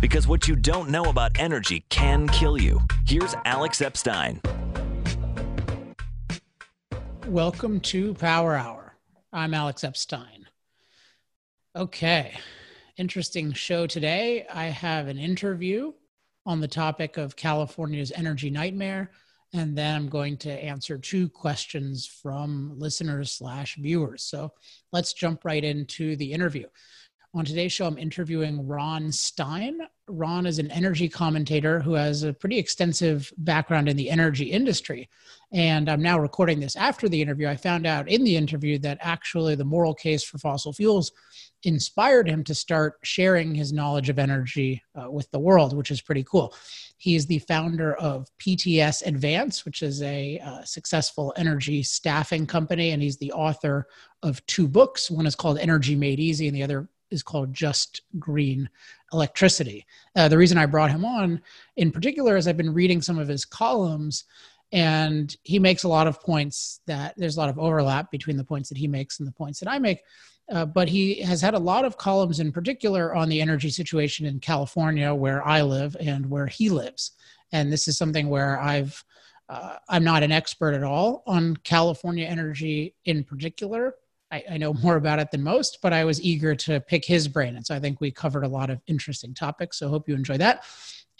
Because what you don't know about energy can kill you. Here's Alex Epstein. Welcome to Power Hour. I'm Alex Epstein. Okay, interesting show today. I have an interview on the topic of California's energy nightmare, and then I'm going to answer two questions from listeners slash viewers. So let's jump right into the interview. On today's show, I'm interviewing Ron Stein. Ron is an energy commentator who has a pretty extensive background in the energy industry. And I'm now recording this after the interview. I found out in the interview that actually the moral case for fossil fuels inspired him to start sharing his knowledge of energy uh, with the world, which is pretty cool. He's the founder of PTS Advance, which is a uh, successful energy staffing company, and he's the author of two books. One is called Energy Made Easy, and the other is called Just Green Electricity. Uh, the reason I brought him on in particular is I've been reading some of his columns and he makes a lot of points that there's a lot of overlap between the points that he makes and the points that I make. Uh, but he has had a lot of columns in particular on the energy situation in California, where I live and where he lives. And this is something where I've uh, I'm not an expert at all on California energy in particular, I, I, know more about it than most, but I was eager to pick his brain. And so I think we covered a lot of interesting topics. So hope you enjoy that.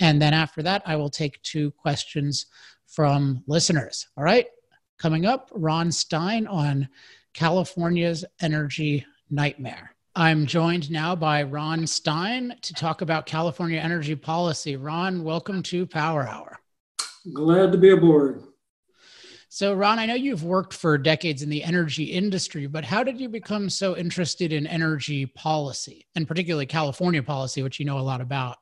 And then after that, I will take two questions from listeners. All right. Coming up, Ron Stein on California's energy nightmare. I'm joined now by Ron Stein to talk about California energy policy. Ron, welcome to Power Hour. Glad to be aboard. So, Ron, I know you've worked for decades in the energy industry, but how did you become so interested in energy policy and particularly California policy, which you know a lot about?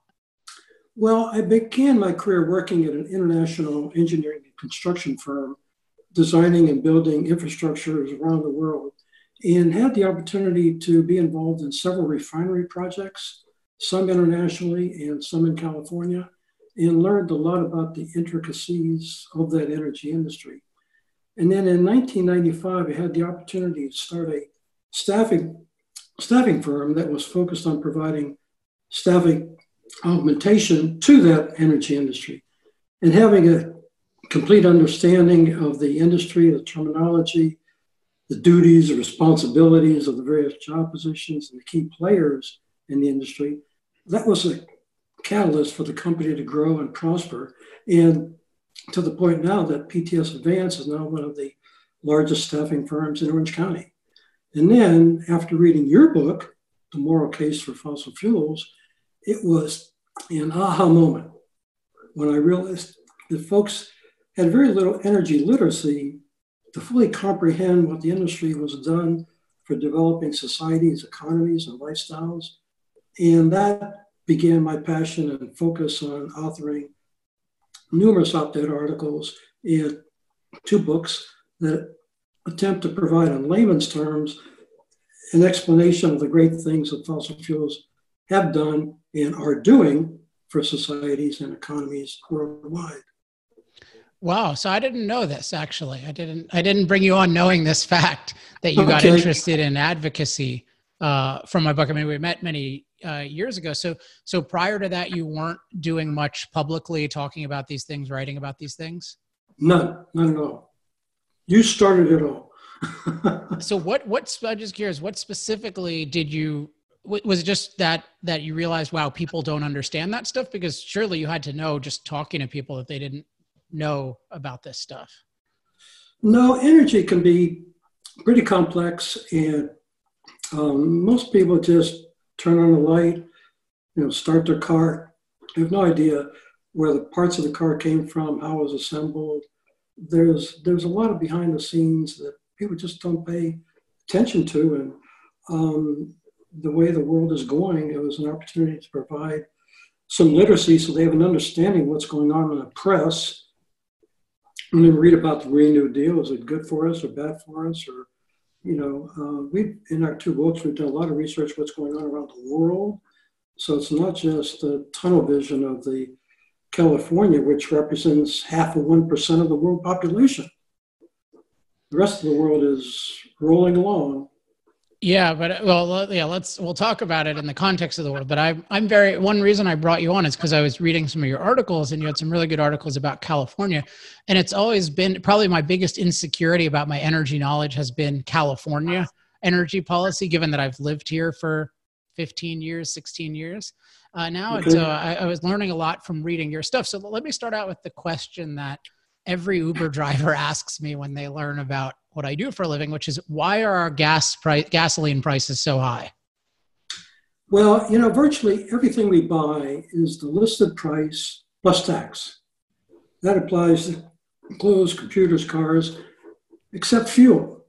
Well, I began my career working at an international engineering and construction firm, designing and building infrastructures around the world, and had the opportunity to be involved in several refinery projects, some internationally and some in California, and learned a lot about the intricacies of that energy industry. And then in 1995, I had the opportunity to start a staffing, staffing firm that was focused on providing staffing augmentation to that energy industry. And having a complete understanding of the industry, the terminology, the duties, the responsibilities of the various job positions and the key players in the industry, that was a catalyst for the company to grow and prosper. And to the point now that PTS Advance is now one of the largest staffing firms in Orange County. And then after reading your book, The Moral Case for Fossil Fuels, it was an aha moment when I realized that folks had very little energy literacy to fully comprehend what the industry was done for developing societies, economies, and lifestyles. And that began my passion and focus on authoring numerous op-ed articles and two books that attempt to provide in layman's terms an explanation of the great things that fossil fuels have done and are doing for societies and economies worldwide. Wow, so I didn't know this actually. I didn't I didn't bring you on knowing this fact that you got interested in advocacy uh, from my book. I mean, we met many uh, years ago. So, so prior to that, you weren't doing much publicly talking about these things, writing about these things. None, none at all. You started it all. so, what? What's? I'm just curious. What specifically did you? Was it just that that you realized, wow, people don't understand that stuff? Because surely you had to know just talking to people that they didn't know about this stuff. No, energy can be pretty complex, and um, most people just turn on the light, you know, start their car. I have no idea where the parts of the car came from, how it was assembled. There's there's a lot of behind the scenes that people just don't pay attention to, and um, the way the world is going, it was an opportunity to provide some literacy so they have an understanding what's going on in the press. And then read about the Green New Deal. Is it good for us or bad for us? Or you know, uh, we in our two books we've done a lot of research what's going on around the world. So it's not just the tunnel vision of the California, which represents half of one percent of the world population. The rest of the world is rolling along, Yeah, but well, yeah, let's we'll talk about it in the context of the world. But I'm I'm very one reason I brought you on is because I was reading some of your articles and you had some really good articles about California, and it's always been probably my biggest insecurity about my energy knowledge has been California energy policy, given that I've lived here for 15 years, 16 years. Uh, now okay. uh, I, I was learning a lot from reading your stuff. So let me start out with the question that every Uber driver asks me when they learn about what I do for a living, which is why are our gas price, gasoline prices so high? Well, you know, virtually everything we buy is the listed price plus tax. That applies to clothes, computers, cars, except fuel.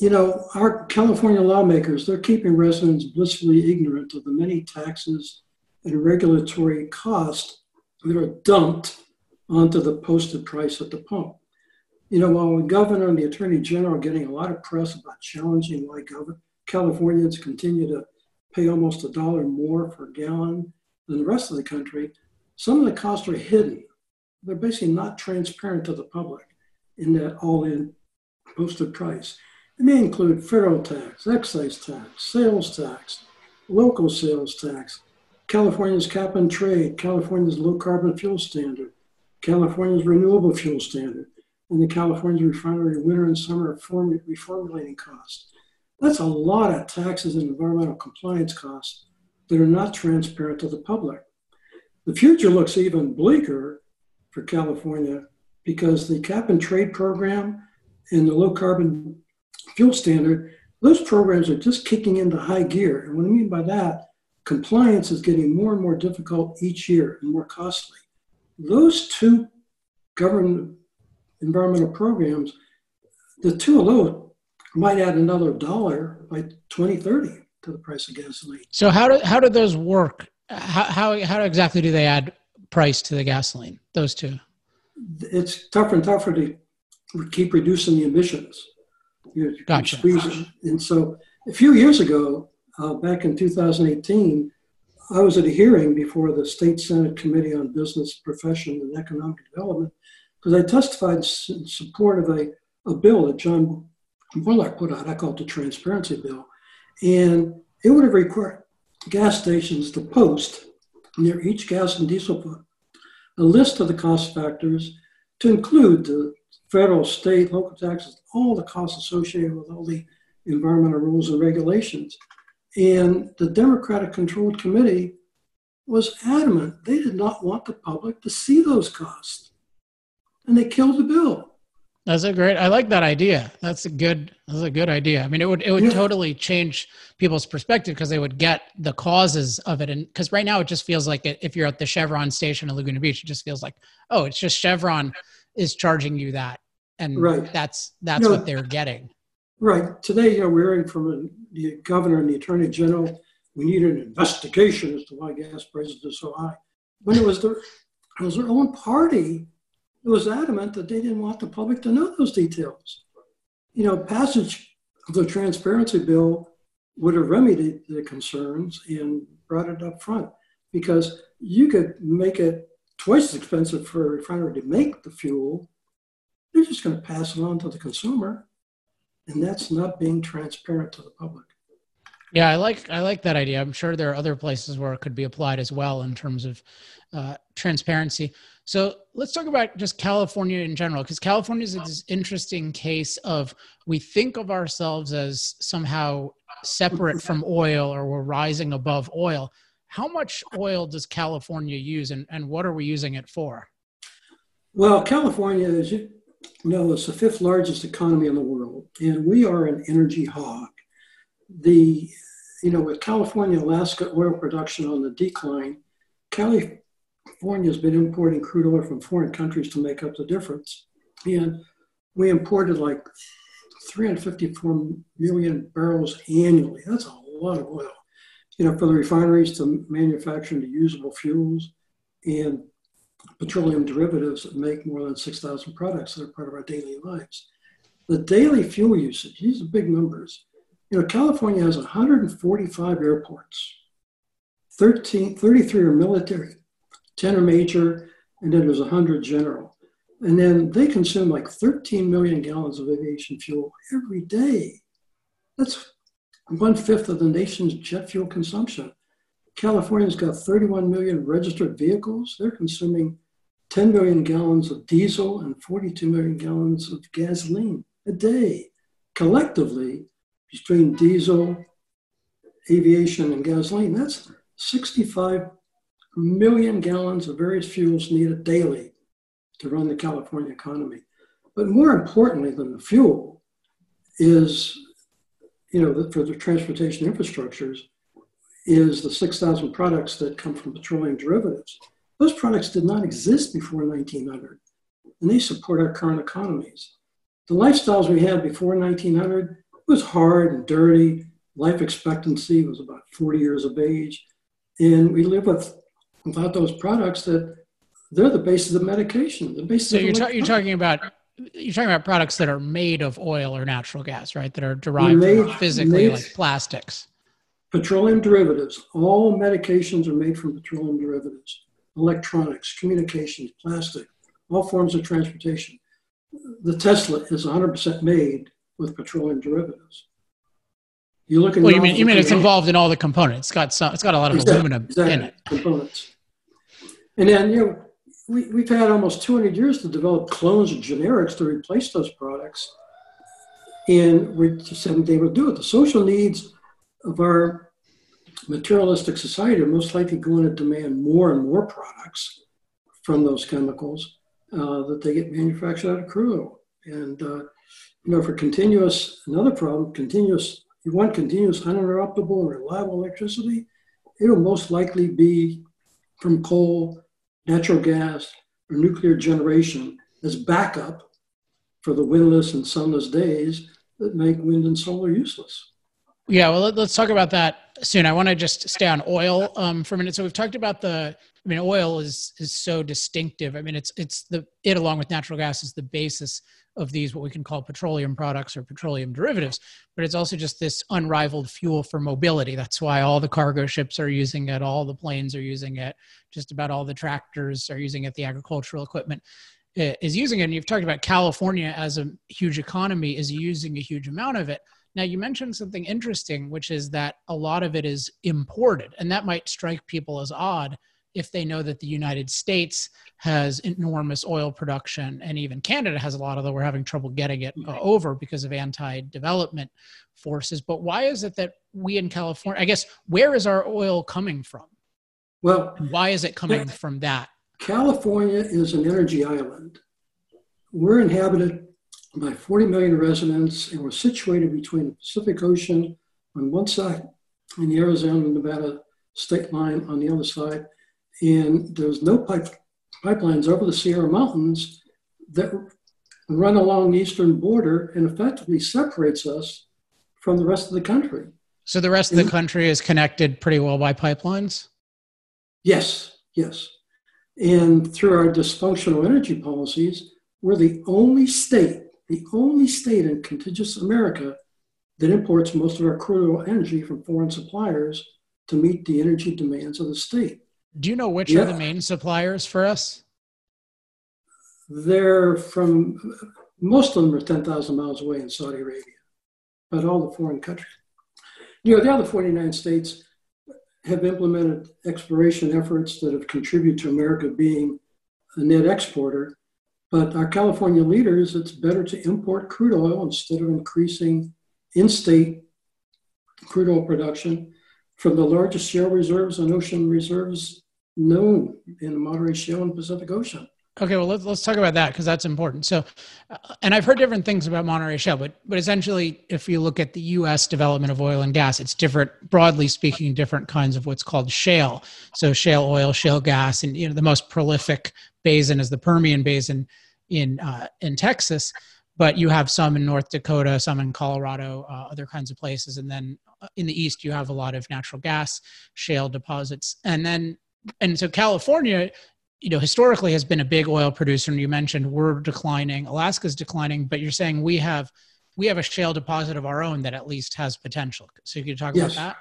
You know, our California lawmakers, they're keeping residents blissfully ignorant of the many taxes and regulatory costs that are dumped onto the posted price at the pump. You know, while the governor and the attorney general are getting a lot of press about challenging why Californians continue to pay almost a dollar more per gallon than the rest of the country, some of the costs are hidden. They're basically not transparent to the public in that all in posted price. And they include federal tax, excise tax, sales tax, local sales tax, California's cap and trade, California's low carbon fuel standard, California's renewable fuel standard, and the California refinery winter and summer reformulating costs. That's a lot of taxes and environmental compliance costs that are not transparent to the public. The future looks even bleaker for California because the cap and trade program and the low carbon fuel standard, those programs are just kicking into high gear. And what I mean by that, compliance is getting more and more difficult each year and more costly. Those two government environmental programs, the two those might add another dollar by 2030 to the price of gasoline. So how do how do those work? How how, how exactly do they add price to the gasoline? Those two. It's tougher and tougher to keep reducing the emissions. You know, gotcha. And so a few years ago, uh, back in 2018, I was at a hearing before the State Senate Committee on Business, Profession, and Economic Development because I testified in support of a, a bill that John Moorlach put out. I call it the Transparency Bill. And it would have required gas stations to post near each gas and diesel pump a list of the cost factors to include the federal, state, local taxes, all the costs associated with all the environmental rules and regulations. And the Democratic controlled committee was adamant they did not want the public to see those costs and they killed the bill. That's a great. I like that idea. That's a good. That's a good idea. I mean, it would it would yeah. totally change people's perspective because they would get the causes of it. And because right now it just feels like it, if you're at the Chevron station in Laguna Beach, it just feels like oh, it's just Chevron is charging you that, and right. that's that's you know, what they're getting. Right. Today, you know, we're hearing from the governor and the attorney general. We need an investigation as to why gas prices are so high. When it was their it was their own party was adamant that they didn't want the public to know those details. You know, passage of the transparency bill would have remedied the concerns and brought it up front because you could make it twice as expensive for a refinery to make the fuel. They're just going to pass it on to the consumer, and that's not being transparent to the public. Yeah, I like I like that idea. I'm sure there are other places where it could be applied as well in terms of uh, transparency. So let's talk about just California in general, because California is this interesting case of we think of ourselves as somehow separate from oil or we're rising above oil. How much oil does California use and, and what are we using it for? Well, California, as you know, is the fifth largest economy in the world, and we are an energy hog. The, you know, with California, Alaska oil production on the decline, California has been importing crude oil from foreign countries to make up the difference. And we imported like 354 million barrels annually. That's a lot of oil. You know, for the refineries to manufacture the usable fuels and petroleum derivatives that make more than 6,000 products that are part of our daily lives. The daily fuel usage, these are big numbers. You know, California has 145 airports, 13, 33 are military 10 are major, and then there's 100 general. And then they consume like 13 million gallons of aviation fuel every day. That's one fifth of the nation's jet fuel consumption. California's got 31 million registered vehicles. They're consuming 10 million gallons of diesel and 42 million gallons of gasoline a day. Collectively, between diesel, aviation, and gasoline, that's 65 million gallons of various fuels needed daily to run the California economy. But more importantly than the fuel is, you know, for the transportation infrastructures, is the 6,000 products that come from petroleum derivatives. Those products did not exist before 1900, and they support our current economies. The lifestyles we had before 1900 was hard and dirty. Life expectancy was about 40 years of age, and we live with without those products that they're the basis of medication. The basis. So you're, ta- you're talking about you're talking about products that are made of oil or natural gas, right? That are derived made, physically, made, like plastics. Petroleum derivatives. All medications are made from petroleum derivatives. Electronics, communications, plastic, all forms of transportation. The Tesla is 100% made with petroleum derivatives. You look at well, you mean you mean it's involved in all the components. It's got some, it's got a lot of exactly, aluminum exactly, in it. Components. And then you know we, we've had almost 200 years to develop clones of generics to replace those products. And we just haven't been able to do it. The social needs of our materialistic society are most likely going to demand more and more products from those chemicals uh, that they get manufactured out of crude oil. And, uh, you know, for continuous, another problem, continuous, you want continuous, uninterruptible, and reliable electricity, it'll most likely be from coal natural gas or nuclear generation as backup for the windless and sunless days that make wind and solar useless. Yeah, well, let's talk about that soon. I want to just stay on oil um, for a minute. So we've talked about the. I mean, oil is is so distinctive. I mean, it's it's the it along with natural gas is the basis of these what we can call petroleum products or petroleum derivatives but it's also just this unrivaled fuel for mobility. That's why all the cargo ships are using it all the planes are using it just about all the tractors are using it the agricultural equipment eh, is using it. And you've talked about california as a huge economy is using a huge amount of it. Now you mentioned something interesting which is that a lot of it is imported and that might strike people as odd if they know that the United States has enormous oil production and even Canada has a lot, although we're having trouble getting it uh, over because of anti development forces. But why is it that we in California, I guess, where is our oil coming from? Well, why is it coming from that? California is an energy island. We're inhabited by 40 million residents, and we're situated between the Pacific Ocean on one side and the Arizona and Nevada state line on the other side and there's no pipe, pipelines over the Sierra Mountains that run along the eastern border and effectively separates us from the rest of the country. So the rest of the country is connected pretty well by pipelines? Yes, yes. And through our dysfunctional energy policies, we're the only state, the only state in contiguous America that imports most of our crude oil energy from foreign suppliers to meet the energy demands of the state. Do you know which yeah. are the main suppliers for us? They're from most of them are 10,000 miles away in Saudi Arabia, but all the foreign countries. You know, the other 49 states have implemented exploration efforts that have contributed to America being a net exporter. But our California leaders, it's better to import crude oil instead of increasing in state crude oil production from the largest shale reserves and ocean reserves known in the Monterey Shale and Pacific Ocean. Okay, well let's let's talk about that because that's important. So, uh, and I've heard different things about Monterey Shale, but but essentially, if you look at the U.S. development of oil and gas, it's different. Broadly speaking, different kinds of what's called shale. So shale oil, shale gas, and you know the most prolific basin is the Permian Basin in uh, in Texas. But you have some in North Dakota, some in Colorado, uh, other kinds of places, and then uh, in the east you have a lot of natural gas shale deposits, and then and so California, you know, historically has been a big oil producer. And you mentioned we're declining, Alaska's declining, but you're saying we have we have a shale deposit of our own that at least has potential. So you could talk yes. about that.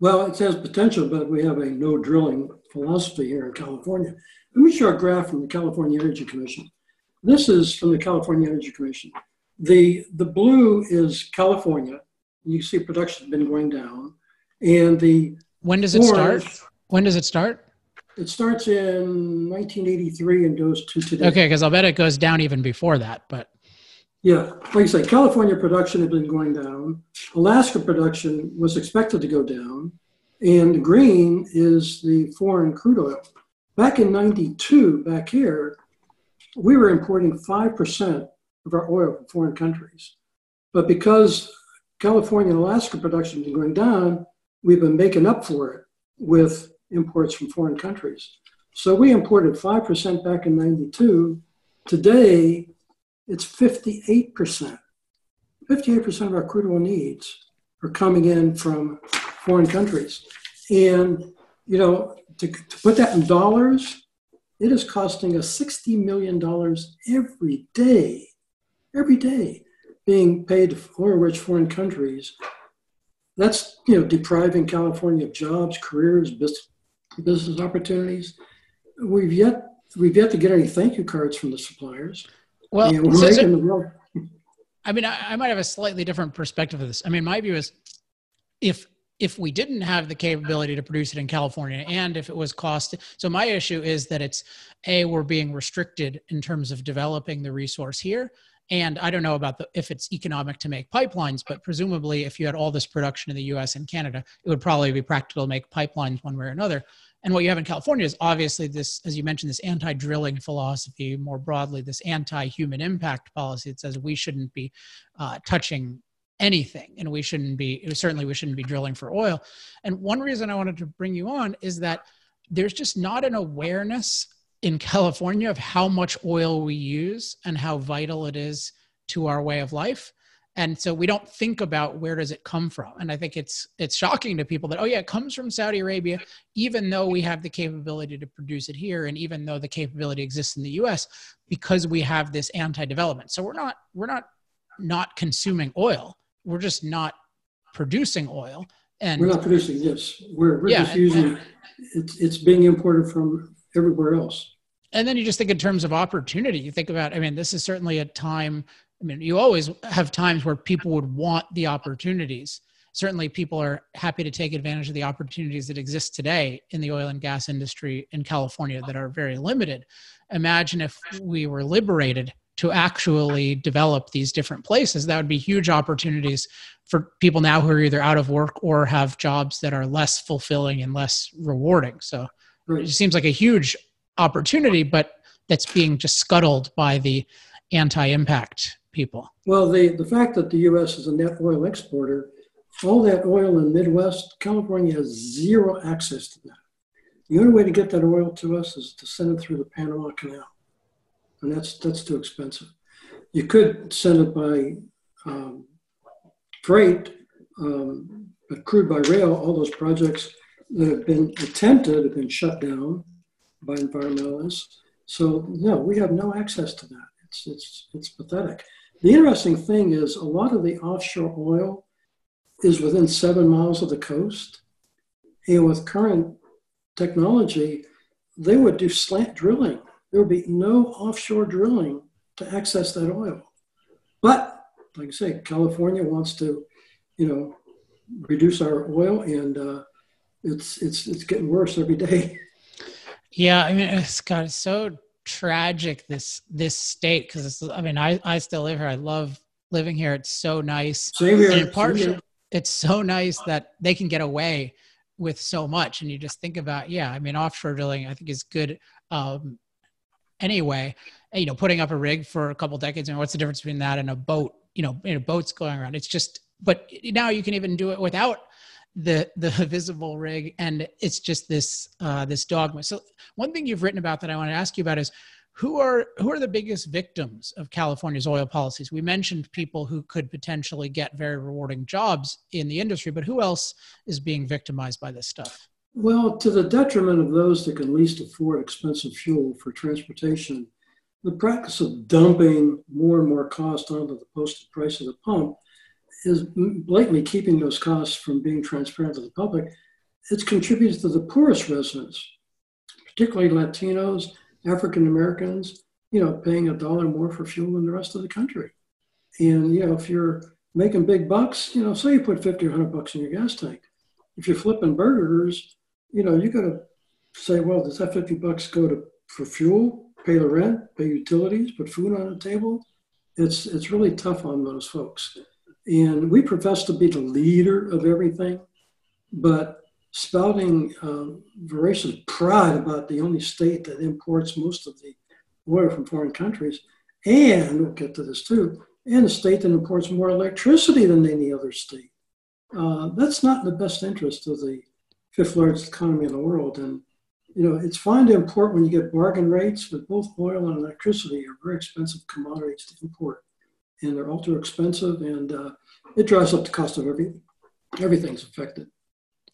Well, it has potential, but we have a no drilling philosophy here in California. Let me show a graph from the California Energy Commission. This is from the California Energy Commission. The, the blue is California, You see production has been going down. And the when does it start? When does it start? It starts in 1983 and goes to today. Okay, because I'll bet it goes down even before that. But yeah, like I say, California production had been going down. Alaska production was expected to go down, and green is the foreign crude oil. Back in '92, back here, we were importing five percent of our oil from foreign countries, but because California and Alaska production has been going down, we've been making up for it with imports from foreign countries. So we imported 5% back in 92. Today, it's 58%. 58% of our crude oil needs are coming in from foreign countries. And, you know, to, to put that in dollars, it is costing us $60 million every day, every day, being paid to oil-rich foreign countries. That's, you know, depriving California of jobs, careers, business, business opportunities. We've yet we've yet to get any thank you cards from the suppliers. Well, so, so, I mean, I, I might have a slightly different perspective of this. I mean, my view is if if we didn't have the capability to produce it in California and if it was cost so my issue is that it's a we're being restricted in terms of developing the resource here and I don't know about the, if it's economic to make pipelines, but presumably, if you had all this production in the US and Canada, it would probably be practical to make pipelines one way or another. And what you have in California is obviously this, as you mentioned, this anti drilling philosophy, more broadly, this anti human impact policy that says we shouldn't be uh, touching anything and we shouldn't be, certainly, we shouldn't be drilling for oil. And one reason I wanted to bring you on is that there's just not an awareness in California of how much oil we use and how vital it is to our way of life and so we don't think about where does it come from. And i think it's it's shocking to people that oh yeah it comes from saudi arabia even though we have the capability to produce it here and even though the capability exists in the us because we have this anti-development. So we're not we're not not consuming oil. We're just not producing oil. And we're not producing yes. We're, we're yeah, just using and, it's it's being imported from everywhere else. And then you just think in terms of opportunity. You think about i mean this is certainly a time I mean, you always have times where people would want the opportunities. Certainly, people are happy to take advantage of the opportunities that exist today in the oil and gas industry in California that are very limited. Imagine if we were liberated to actually develop these different places. That would be huge opportunities for people now who are either out of work or have jobs that are less fulfilling and less rewarding. So it seems like a huge opportunity, but that's being just scuttled by the anti-impact people? Well, the, the fact that the U.S. is a net oil exporter, all that oil in the Midwest, California has zero access to that. The only way to get that oil to us is to send it through the Panama Canal, and that's that's too expensive. You could send it by um, freight, um, but crude by rail. All those projects that have been attempted have been shut down by environmentalists. So no, we have no access to that. It's it's it's pathetic. The interesting thing is a lot of the offshore oil is within seven miles of the coast. And with current technology, they would do slant drilling. There would be no offshore drilling to access that oil. But like I say, California wants to, you know, reduce our oil, and uh, it's it's it's getting worse every day. Yeah, I mean, it's got so tragic this this state because I mean I I still live here. I love living here. It's so nice. Same here. And part, Same here. it's so nice that they can get away with so much. And you just think about yeah. I mean offshore drilling I think is good. Um, anyway, you know, putting up a rig for a couple decades. I mean, what's the difference between that and a boat? You know, in a boats going around. It's just. But now you can even do it without the the visible rig and it's just this uh, this dogma. So one thing you've written about that i want to ask you about is who are who are the biggest victims of california's oil policies? We mentioned people who could potentially get very rewarding jobs in the industry but who else is being victimized by this stuff? Well to the detriment of those that can least afford expensive fuel for transportation the practice of dumping more and more cost onto the posted price of the pump is blatantly keeping those costs from being transparent to the public, it's contributed to the poorest residents, particularly Latinos, African Americans, you know, paying a dollar more for fuel than the rest of the country. And, you know, if you're making big bucks, you know, say you put 50 or 100 bucks in your gas tank. If you're flipping burgers, you know, you got to say, well, does that 50 bucks go to for fuel, pay the rent, pay utilities, put food on the table? It's, it's really tough on those folks. And we profess to be the leader of everything, but spouting uh, voracious pride about the only state that imports most of the oil from foreign countries, and we'll get to this too, and a state that imports more electricity than any other state. Uh, that's not in the best interest of the fifth largest economy in the world. And you know, it's fine to import when you get bargain rates, but both oil and electricity are very expensive commodities to import, and they're ultra expensive, and uh, it drives up the cost of everything. Everything's affected.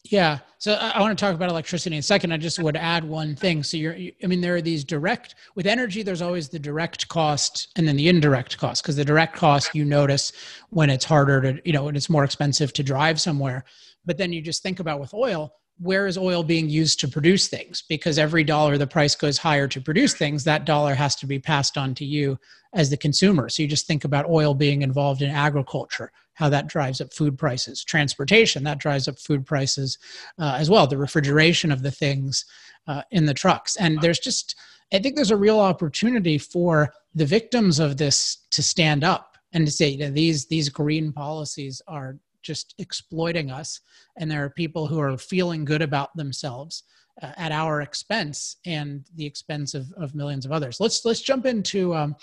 Yeah. So I want to talk about electricity in a second. I just would add one thing. So you're, I mean, there are these direct, with energy, there's always the direct cost and then the indirect cost, because the direct cost you notice when it's harder to, you know, when it's more expensive to drive somewhere. But then you just think about with oil, where is oil being used to produce things? Because every dollar the price goes higher to produce things, that dollar has to be passed on to you as the consumer. So you just think about oil being involved in agriculture, how that drives up food prices, transportation, that drives up food prices uh, as well, the refrigeration of the things uh, in the trucks. And there's just, I think there's a real opportunity for the victims of this to stand up and to say, you know, these, these green policies are just exploiting us. And there are people who are feeling good about themselves uh, at our expense and the expense of, of millions of others. Let's let's jump into um,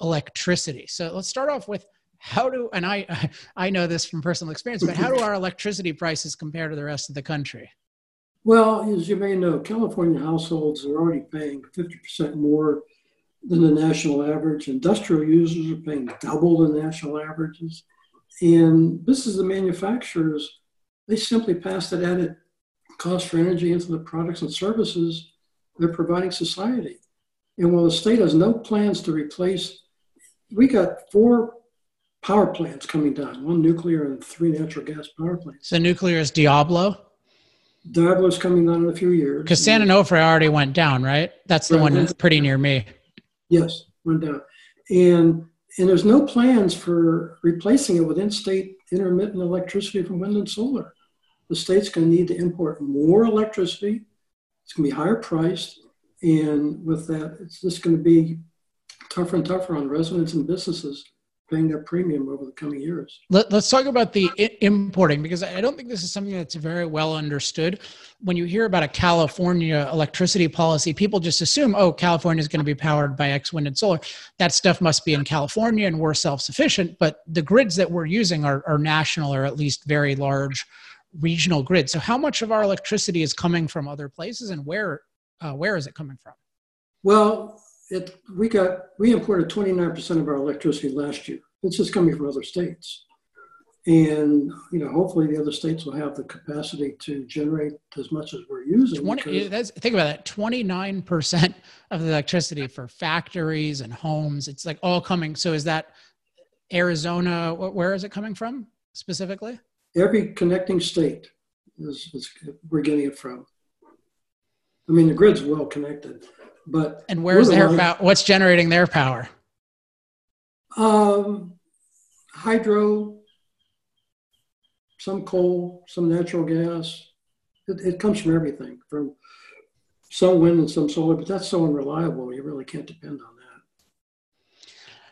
electricity. So let's start off with how do and i i know this from personal experience but how do our electricity prices compare to the rest of the country? Well as you may know california households are already paying 50% more than the national average. Industrial users are paying double the national averages and this is the manufacturers, they simply pass that added cost for energy into the products and services they're providing society. And while the state has no plans to replace, we got four power plants coming down, one nuclear and three natural gas power plants. So nuclear is Diablo? Diablo's coming down in a few years. Because San Onofre already went down, right? That's the right. one that's pretty near me. Yes, went down. And and there's no plans for replacing it with in-state intermittent electricity from wind and solar. The state's going to need to import more electricity. It's going to be higher priced, and with that, it's just going to be tougher and tougher on residents and businesses paying their premium over the coming years. Let, us talk about the I- importing because I don't think this is something that's very well understood. When you hear about a California electricity policy, people just assume, oh, California is going to be powered by X wind and solar. That stuff must be in California and we're self sufficient. But the grids that we're using are, are national or at least very large regional grids. So, how much of our electricity is coming from other places and where, uh, where is it coming from? Well, it, we got we imported 29% of our electricity last year. It's just coming from other states. And you know, hopefully the other states will have the capacity to generate as much as we're using. 20, that's, think about that. 29% of the electricity for factories and homes. It's like all coming. So is that Arizona? Where is it coming from specifically? Every connecting state is, is we're getting it from. I mean, the grid's well connected. But and where's their power? What's generating their power? Um, hydro, some coal, some natural gas. It, it, comes from everything, from some wind and some solar, but that's so unreliable. You really can't depend on that.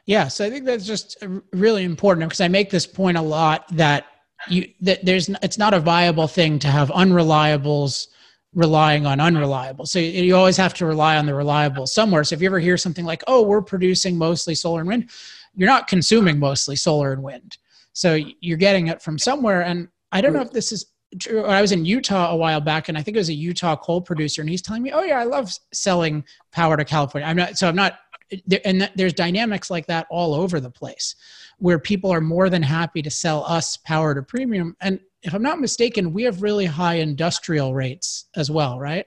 Yeah, so I think that's just really important because I make this point a lot that you that there's it's not a viable thing to have unreliables relying on unreliable. So you always have to rely on the reliable somewhere. So if you ever hear something like, oh, we're producing mostly solar and wind, you're not consuming mostly solar and wind. So you're getting it from somewhere. And I don't know if this is true. I was in Utah a while back and I think it was a Utah coal producer and he's telling me, oh, yeah, I love selling power to California. I'm not, so I'm not, eh, and there's dynamics like that all over the place where people are more than happy to sell us power to premium. And if I'm not mistaken, we have really high industrial rates as well, right?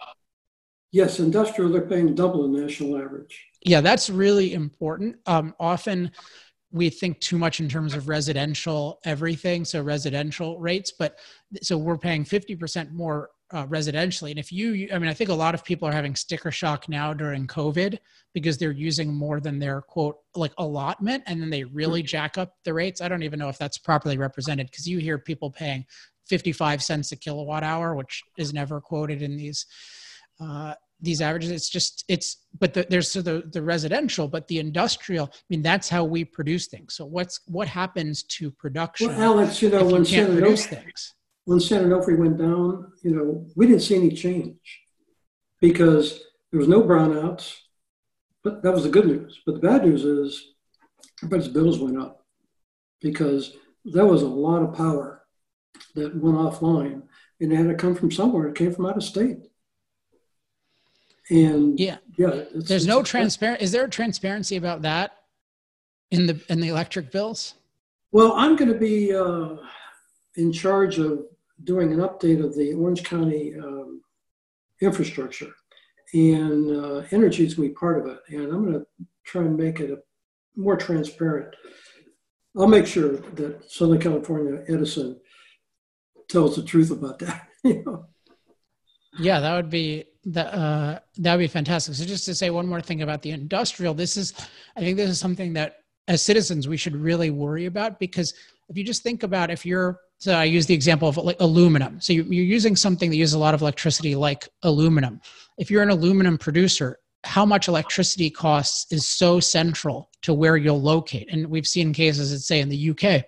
Yes, industrial, they're paying double the national average. Yeah, that's really important. Um, often we think too much in terms of residential everything, so residential rates, but so we're paying 50% more uh, residentially. And if you, I mean, I think a lot of people are having sticker shock now during COVID because they're using more than their quote like allotment, and then they really jack up the rates. I don't even know if that's properly represented because you hear people paying 55 cents a kilowatt hour, which is never quoted in these. Uh, these averages it's just it's but the, there's so the the residential but the industrial i mean that's how we produce things so what's what happens to production well alex you know when you can't produce things when San Onofre went down, you know, we didn't see any change because there was no brownouts. But that was the good news. But the bad news is everybody's bills went up because there was a lot of power that went offline and it had to come from somewhere. It came from out of state. And yeah, yeah, it's, there's it's no transparent. Is there a transparency about that in the in the electric bills? Well, I'm going to be uh, in charge of doing an update of the Orange County um, infrastructure, and uh, energy is going to be part of it. And I'm going to try and make it a, more transparent. I'll make sure that Southern California Edison tells the truth about that. Yeah, that would be that. Uh, that would be fantastic. So, just to say one more thing about the industrial, this is, I think, this is something that as citizens we should really worry about because if you just think about if you're so I use the example of like aluminum. So you're using something that uses a lot of electricity like aluminum. If you're an aluminum producer, how much electricity costs is so central to where you'll locate. And we've seen cases, let's say in the UK,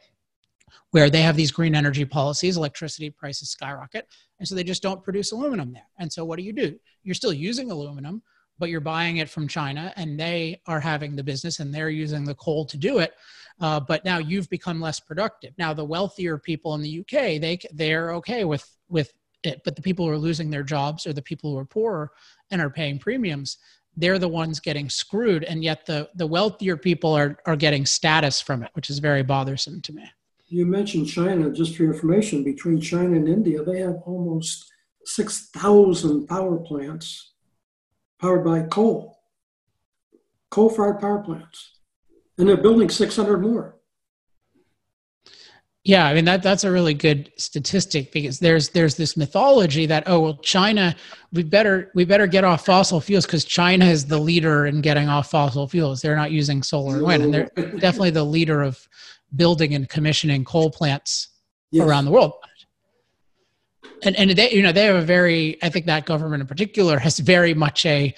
where they have these green energy policies, electricity prices skyrocket. And so they just don't produce aluminum there. And so what do you do? You're still using aluminum, but you're buying it from China and they are having the business and they're using the coal to do it uh, but now you've become less productive. Now the wealthier people in the UK, they they're okay with with it, but the people who are losing their jobs or the people who are poorer and are paying premiums, they're the ones getting screwed, and yet the the wealthier people are are getting status from it, which is very bothersome to me. You mentioned China, just for information. Between China and India, they have almost six thousand power plants powered by coal, coal-fired power plants and they're building 600 more. Yeah, I mean that that's a really good statistic because there's there's this mythology that oh well China we better we better get off fossil fuels because China is the leader in getting off fossil fuels. They're not using solar and wind, and they're definitely the leader of building and commissioning coal plants yes. around the world. And and they you know they have a very I think that government in particular has very much a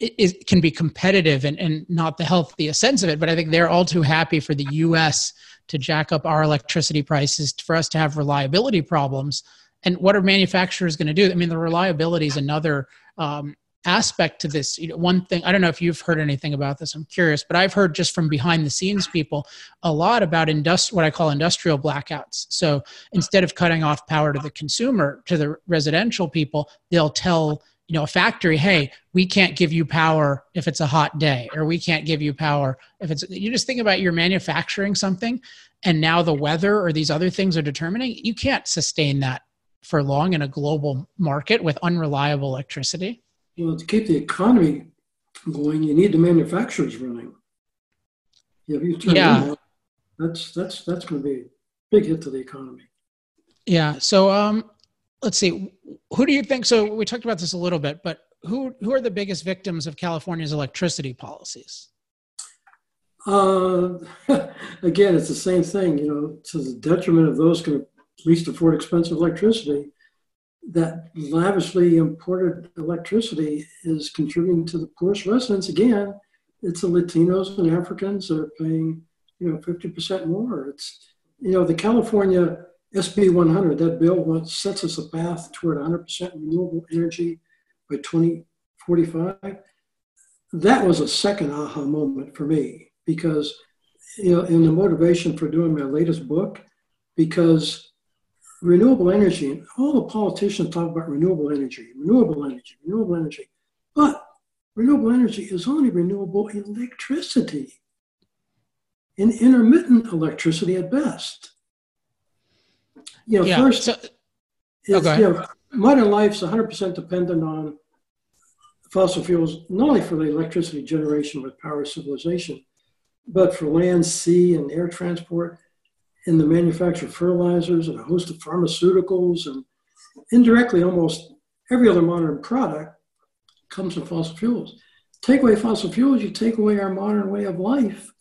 it, it can be competitive and, and not the healthiest sense of it. But I think they're all too happy for the U.S. to jack up our electricity prices for us to have reliability problems. And what are manufacturers going to do? I mean, the reliability is another um, aspect to this. You know, one thing I don't know if you've heard anything about this. I'm curious, but I've heard just from behind the scenes people a lot about industri- what I call industrial blackouts. So instead of cutting off power to the consumer, to the residential people, they'll tell you know a factory hey we can't give you power if it's a hot day or we can't give you power if it's you just think about you're manufacturing something and now the weather or these other things are determining you can't sustain that for long in a global market with unreliable electricity well to keep the economy going you need the manufacturers running. If you turn yeah. that's that's that's going to be a big hit to the economy. Yeah so um let's see. Who do you think so we talked about this a little bit but who who are the biggest victims of california's electricity policies? Uh, again it's the same thing you know to the detriment of those who can least afford expensive electricity that lavishly imported electricity is contributing to the poorest residents again it's the latinos and africans that are paying you know 50% more it's you know the california SB 100, that bill sets us a path toward 100% renewable energy by 2045. That was a second aha moment for me because, you know, in the motivation for doing my latest book, because renewable energy, all the politicians talk about renewable energy, renewable energy, renewable energy, but renewable energy is only renewable electricity and intermittent electricity at best. You know, yeah. first, so, oh, you know, modern life's 100% dependent on fossil fuels, not only for the electricity generation with power civilization, but for land, sea, and air transport, in the manufacture of fertilizers and a host of pharmaceuticals, and indirectly almost every other modern product comes from fossil fuels. Take away fossil fuels, you take away our modern way of life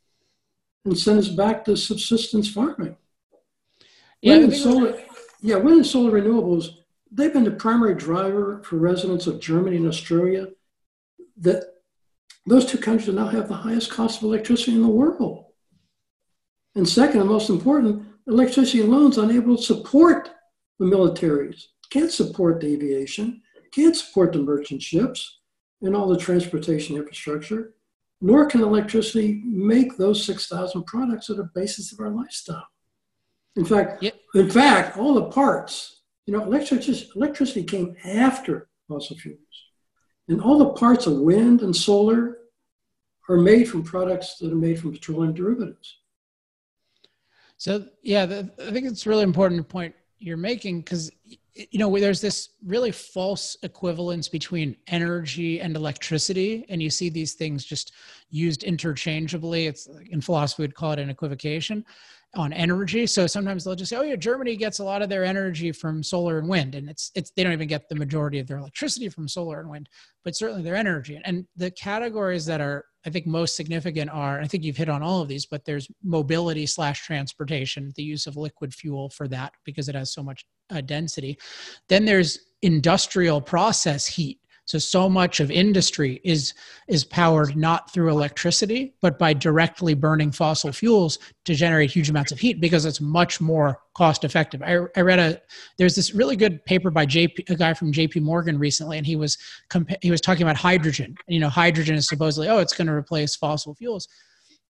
and send us back to subsistence farming. Yeah, wind and solar, yeah, wind and solar renewables, they've been the primary driver for residents of Germany and Australia that those two countries now have the highest cost of electricity in the world. And second, and most important, electricity alone is unable to support the militaries, can't support the aviation, can't support the merchant ships and all the transportation infrastructure, nor can electricity make those 6,000 products that are basis of our lifestyle. In fact, yep. in fact, all the parts, you know, electricity, electricity came after fossil fuels. And all the parts of wind and solar are made from products that are made from petroleum derivatives. So, yeah, the, I think it's really important point you're making because you know there's this really false equivalence between energy and electricity and you see these things just used interchangeably it's in philosophy we'd call it an equivocation on energy. So sometimes they'll just say, "Oh yeah, Germany gets a lot of their energy from solar and wind," and it's it's they don't even get the majority of their electricity from solar and wind, but certainly their energy. And the categories that are I think most significant are I think you've hit on all of these, but there's mobility slash transportation, the use of liquid fuel for that because it has so much uh, density. Then there's industrial process heat so so much of industry is is powered not through electricity, but by directly burning fossil fuels to generate huge amounts of heat because it's much more cost effective. I, I read a there's this really good paper by JP a guy from JP Morgan recently, and he was compa- he was talking about hydrogen. You know, hydrogen is supposedly oh it's going to replace fossil fuels,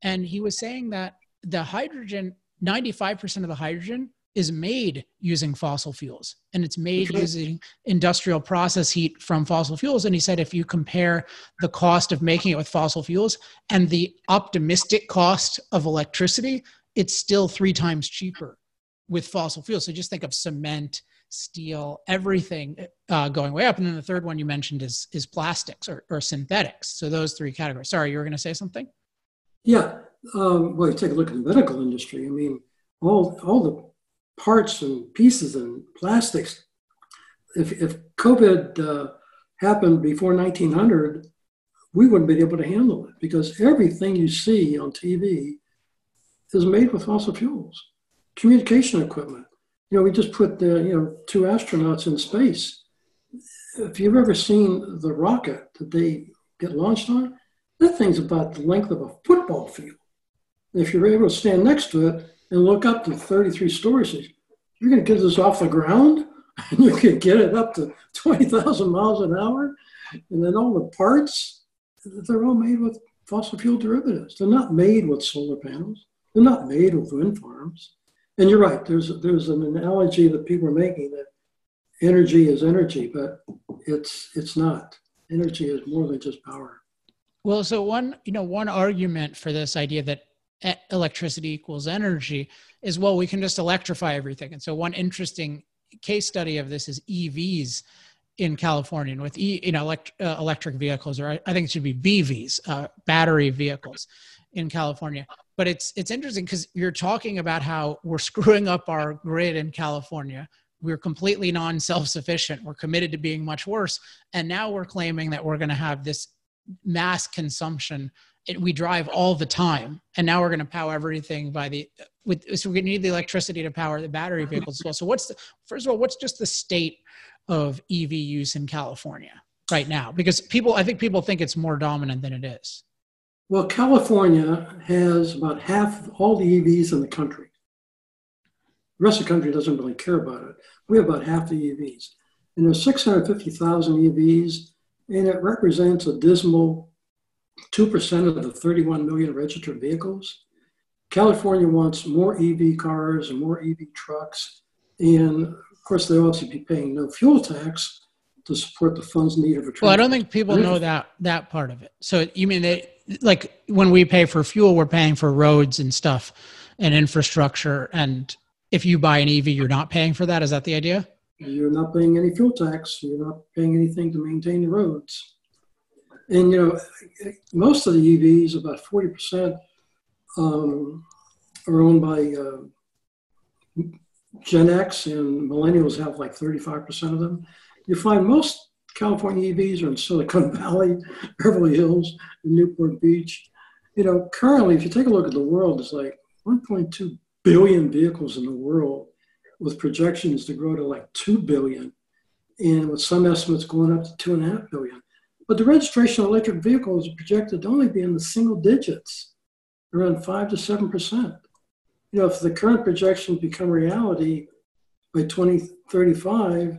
and he was saying that the hydrogen 95% of the hydrogen is made using fossil fuels. And it's made using industrial process heat from fossil fuels. And he said if you compare the cost of making it with fossil fuels and the optimistic cost of electricity it's still three times cheaper with fossil fuels. So just think of cement steel everything uh, going way up. And then the third one you mentioned is is plastics or, or synthetics. So those three categories. Sorry you were going to say something? Yeah um, well you take a look at the medical industry. I mean all all the parts and pieces and plastics. If, if COVID uh, happened before 1900, we wouldn't be able to handle it because everything you see on TV is made with fossil fuels. Communication equipment. You know, we just put the, you know, two astronauts in space. If you've ever seen the rocket that they get launched on, that thing's about the length of a football field. if you're able to stand next to it, and look up to 33 stories. You're going to get this off the ground and you can get it up to 20,000 miles an hour. And then all the parts, they're all made with fossil fuel derivatives. They're not made with solar panels. They're not made with wind farms. And you're right. There's there's an analogy that people are making that energy is energy, but it's it's not. Energy is more than just power. Well, so one you know one argument for this idea that electricity equals energy is well we can just electrify everything. And so one interesting case study of this is evs in california and with e, you know elect, uh, electric vehicles or i think it should be bvs uh, battery vehicles in california. But it's it's interesting because you're talking about how we're screwing up our grid in california. We're completely non self-sufficient we're committed to being much worse. And now we're claiming that we're going to have this mass consumption it, we drive all the time. And now we're going to power everything by the with so we're going to need the electricity to power the battery vehicles as well. So what's the first of all what's just the state of ev use in california right now? Because people i think people think it's more dominant than it is. Well california has about half all the evs in the country. The rest of the country doesn't really care about it. We have about half the evs and there's 650000 evs and it represents a dismal 2% of the 31 million registered vehicles. California wants more EV cars and more EV trucks. And of course, they'll also be paying no fuel tax to support the funds needed for Well, I don't think people know that that part of it. So you mean they like when we pay for fuel, we're paying for roads and stuff and infrastructure. And if you buy an EV, you're not paying for that. Is that the idea? You're not paying any fuel tax. You're not paying anything to maintain the roads. And you know, most of the EVs, about forty percent, um, are owned by uh, Gen X, and millennials have like thirty-five percent of them. you find most California EVs are in Silicon Valley, Beverly Hills, Newport Beach. You know, currently, if you take a look at the world, it's like 1.2 billion vehicles in the world, with projections to grow to like 2 billion, and with some estimates going up to 2.5 billion. But the registration of electric vehicles is projected to only be in the single digits, around 5 to 7%. You know, if the current projections become reality by 2035,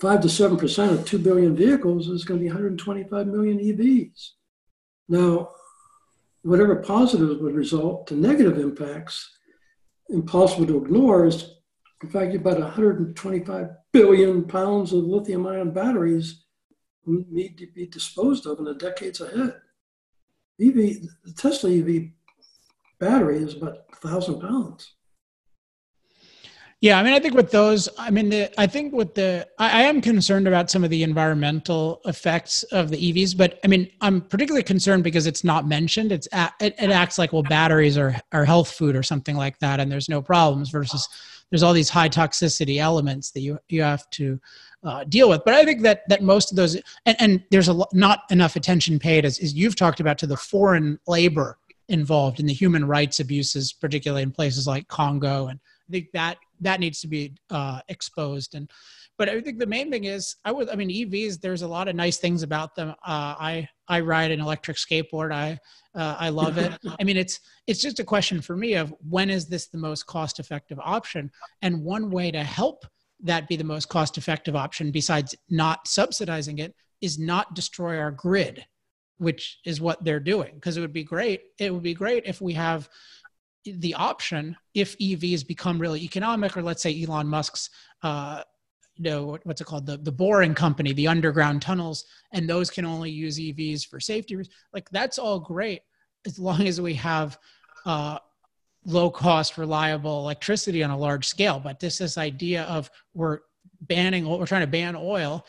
5 to 7% of 2 billion vehicles is going to be 125 million EVs. Now, whatever positives would result, the negative impacts, impossible to ignore, is in fact about 125 billion pounds of lithium ion batteries need to be disposed of in the decades ahead. EV, the Tesla EV battery is about a 1,000 pounds. Yeah, I mean, I think with those, I mean, the I think with the, I, I, am concerned about some of the environmental effects of the EVs, but I mean, I'm particularly concerned because it's not mentioned. It's it, it acts like well, batteries are are health food or something like that, and there's no problems. Versus, there's all these high toxicity elements that you you have to uh, deal with. But I think that that most of those, and, and there's a not enough attention paid, as, as you've talked about, to the foreign labor involved in the human rights abuses, particularly in places like Congo and I think that that needs to be uh, exposed. And but I think the main thing is I would I mean EVs. There's a lot of nice things about them. Uh, I I ride an electric skateboard. I uh, I love it. I mean it's it's just a question for me of when is this the most cost effective option? And one way to help that be the most cost effective option besides not subsidizing it is not destroy our grid which is what they're doing because it would be great it would be great if we have the option if EVs become really economic, or let's say Elon Musk's, uh, you know, what's it called, the the boring company, the underground tunnels, and those can only use EVs for safety. Like that's all great as long as we have uh, low cost, reliable electricity on a large scale. But this this idea of we're banning, we're trying to ban oil.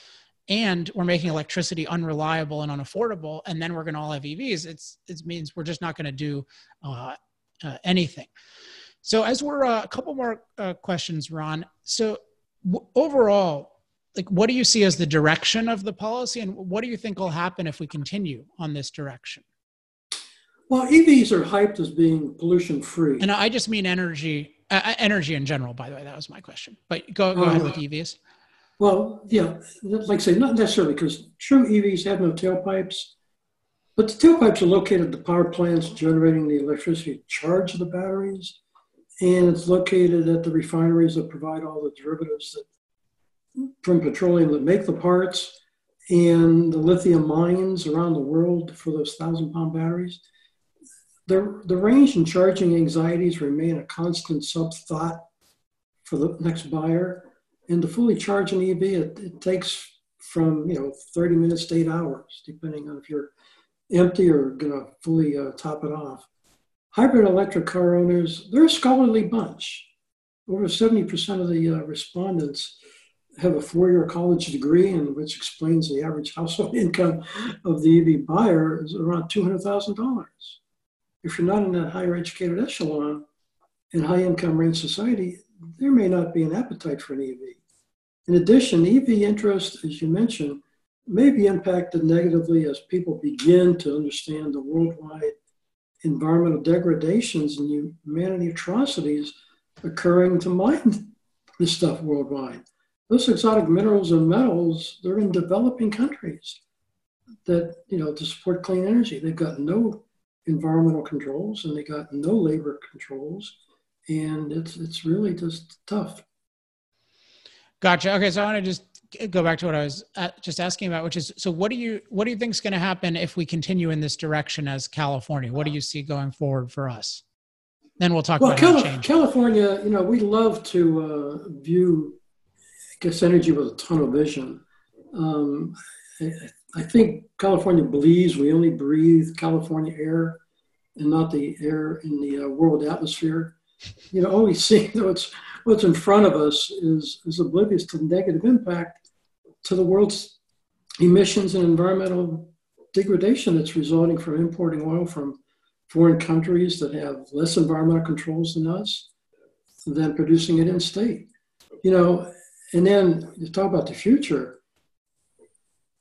And we're making electricity unreliable and unaffordable, and then we're going to all have EVs. It's it means we're just not going to do uh, uh, anything. So as we're uh, a couple more uh, questions, Ron. So w- overall, like what do you see as the direction of the policy, and what do you think will happen if we continue on this direction? Well, EVs are hyped as being pollution free, and I just mean energy, uh, uh, energy in general. By the way, that was my question. But go go ahead with EVs. Well, yeah, like I say, not necessarily because true EVs have no tailpipes but the tailpipes are located at the power plants generating the electricity to charge the batteries, and it's located at the refineries that provide all the derivatives that, from petroleum that make the parts, and the lithium mines around the world for those thousand pound batteries. The, the range and charging anxieties remain a constant sub thought for the next buyer. And to fully charge an EV, it, it takes from you know 30 minutes to eight hours, depending on if you're empty or going to fully uh, top it off. Hybrid electric car owners, they're a scholarly bunch. Over 70% of the uh, respondents have a four-year college degree, and which explains the average household income of the EV buyer is around $200,000. If you're not in that higher educated echelon in high income range society, there may not be an appetite for an EV. In addition, EV interest, as you mentioned, may be impacted negatively as people begin to understand the worldwide environmental degradations and humanity atrocities occurring to mine this stuff worldwide. Those exotic minerals and metals, they're in developing countries that, you know, to support clean energy. They've got no environmental controls and they got no labor controls. And it's it's really just tough. Gotcha. Okay, so I want to just go back to what I was just asking about, which is so what do you what do you think is going to happen if we continue in this direction as California? What do you see going forward for us? Then we'll talk well, about Cali- California. You know, we love to uh, view I guess energy with a tunnel vision. Um, I, I think California believes we only breathe California air and not the air in the uh, world atmosphere. You know, all we see what's what's in front of us is is oblivious to the negative impact to the world's emissions and environmental degradation that's resulting from importing oil from foreign countries that have less environmental controls than us than producing it in state. You know, And then you talk about the future.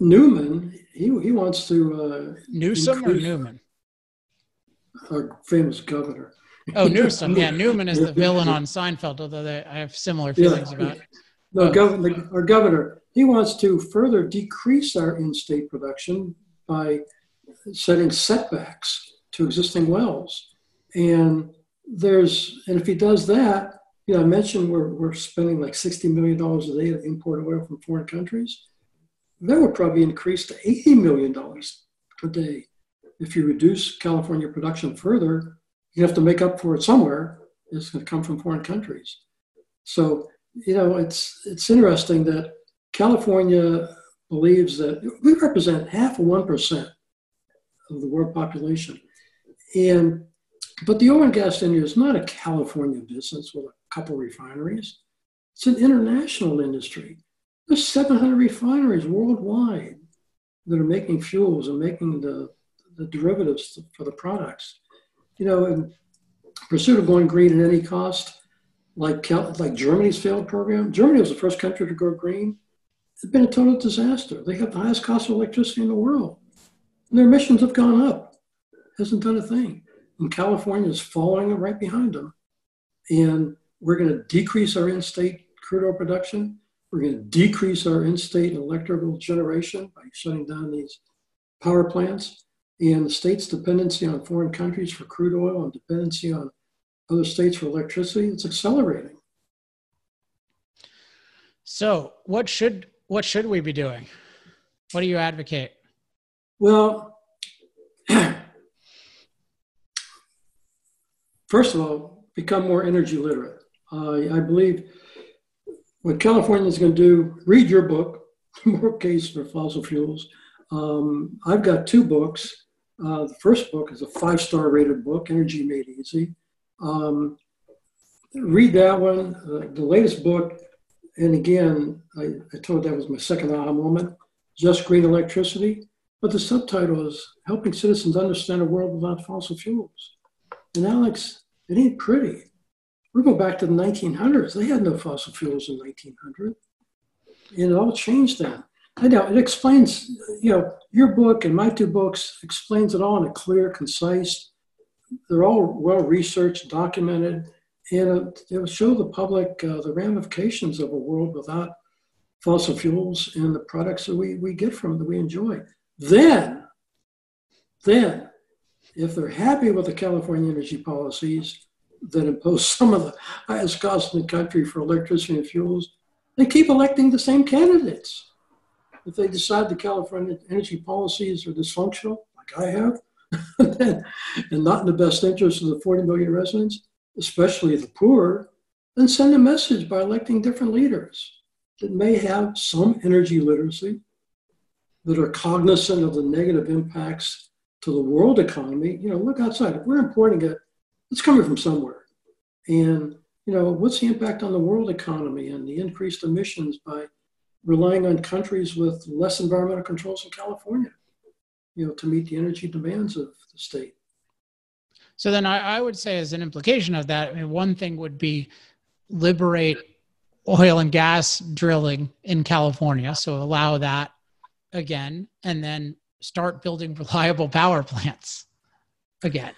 Newman, he, he wants to. Uh, Newsom or Newman? Our famous governor. Oh, Newsom. Yeah, Newman is the villain on Seinfeld, although they, I have similar feelings yeah. about. No, governor, our governor, he wants to further decrease our in-state production by setting setbacks to existing wells. And there's, and if he does that, you know, I mentioned we're, we're spending like $60 million a day to import oil from foreign countries. That would probably increase to $80 million a day. If you reduce California production further, you have to make up for it somewhere. It's going to come from foreign countries. So, you know, it's, it's interesting that California believes that we represent half of 1% of the world population. And but the oil and gas industry is not a California business with a couple refineries. It's an international industry. There's 700 refineries worldwide that are making fuels and making the, the derivatives for the products. You know, in pursuit of going green at any cost, like like Germany's failed program. Germany was the first country to go green. It's been a total disaster. They have the highest cost of electricity in the world. And their emissions have gone up. Hasn't done a thing. And California is following right behind them. And we're going to decrease our in-state crude oil production. We're going to decrease our in-state electrical generation by shutting down these power plants. And the state's dependency on foreign countries for crude oil and dependency on other states for electricity, it's accelerating. So, what should what should we be doing? What do you advocate? Well, first of all, become more energy literate. Uh, I believe what California is going to do, read your book, Moral Case for Fossil Fuels. Um, I've got two books. Uh, the first book is a five star rated book, Energy Made Easy. Um, read that one. Uh, the latest book, and again, I, I told that was my second aha moment Just Green Electricity. But the subtitle is Helping Citizens Understand a World Without Fossil Fuels. And Alex, it ain't pretty. We go back to the 1900s. They had no fossil fuels in 1900. And it all changed then. I know it explains, you know, your book and my two books explains it all in a clear, concise. They're all well researched, documented, and it will show the public uh, the ramifications of a world without fossil fuels and the products that we, we get from them that we enjoy. Then, then, if they're happy with the California energy policies that impose some of the highest costs in the country for electricity and fuels, they keep electing the same candidates. If they decide the California energy policies are dysfunctional, like I have, and not in the best interest of the 40 million residents, especially the poor, then send a message by electing different leaders that may have some energy literacy, that are cognizant of the negative impacts to the world economy. You know, look outside. If we're importing it, it's coming from somewhere. And, you know, what's the impact on the world economy and the increased emissions by relying on countries with less environmental controls in California, you know, to meet the energy demands of the state? So then I, I would say, as an implication of that, I mean, one thing would be liberate oil and gas drilling in California. So allow that again and then start building reliable power plants again?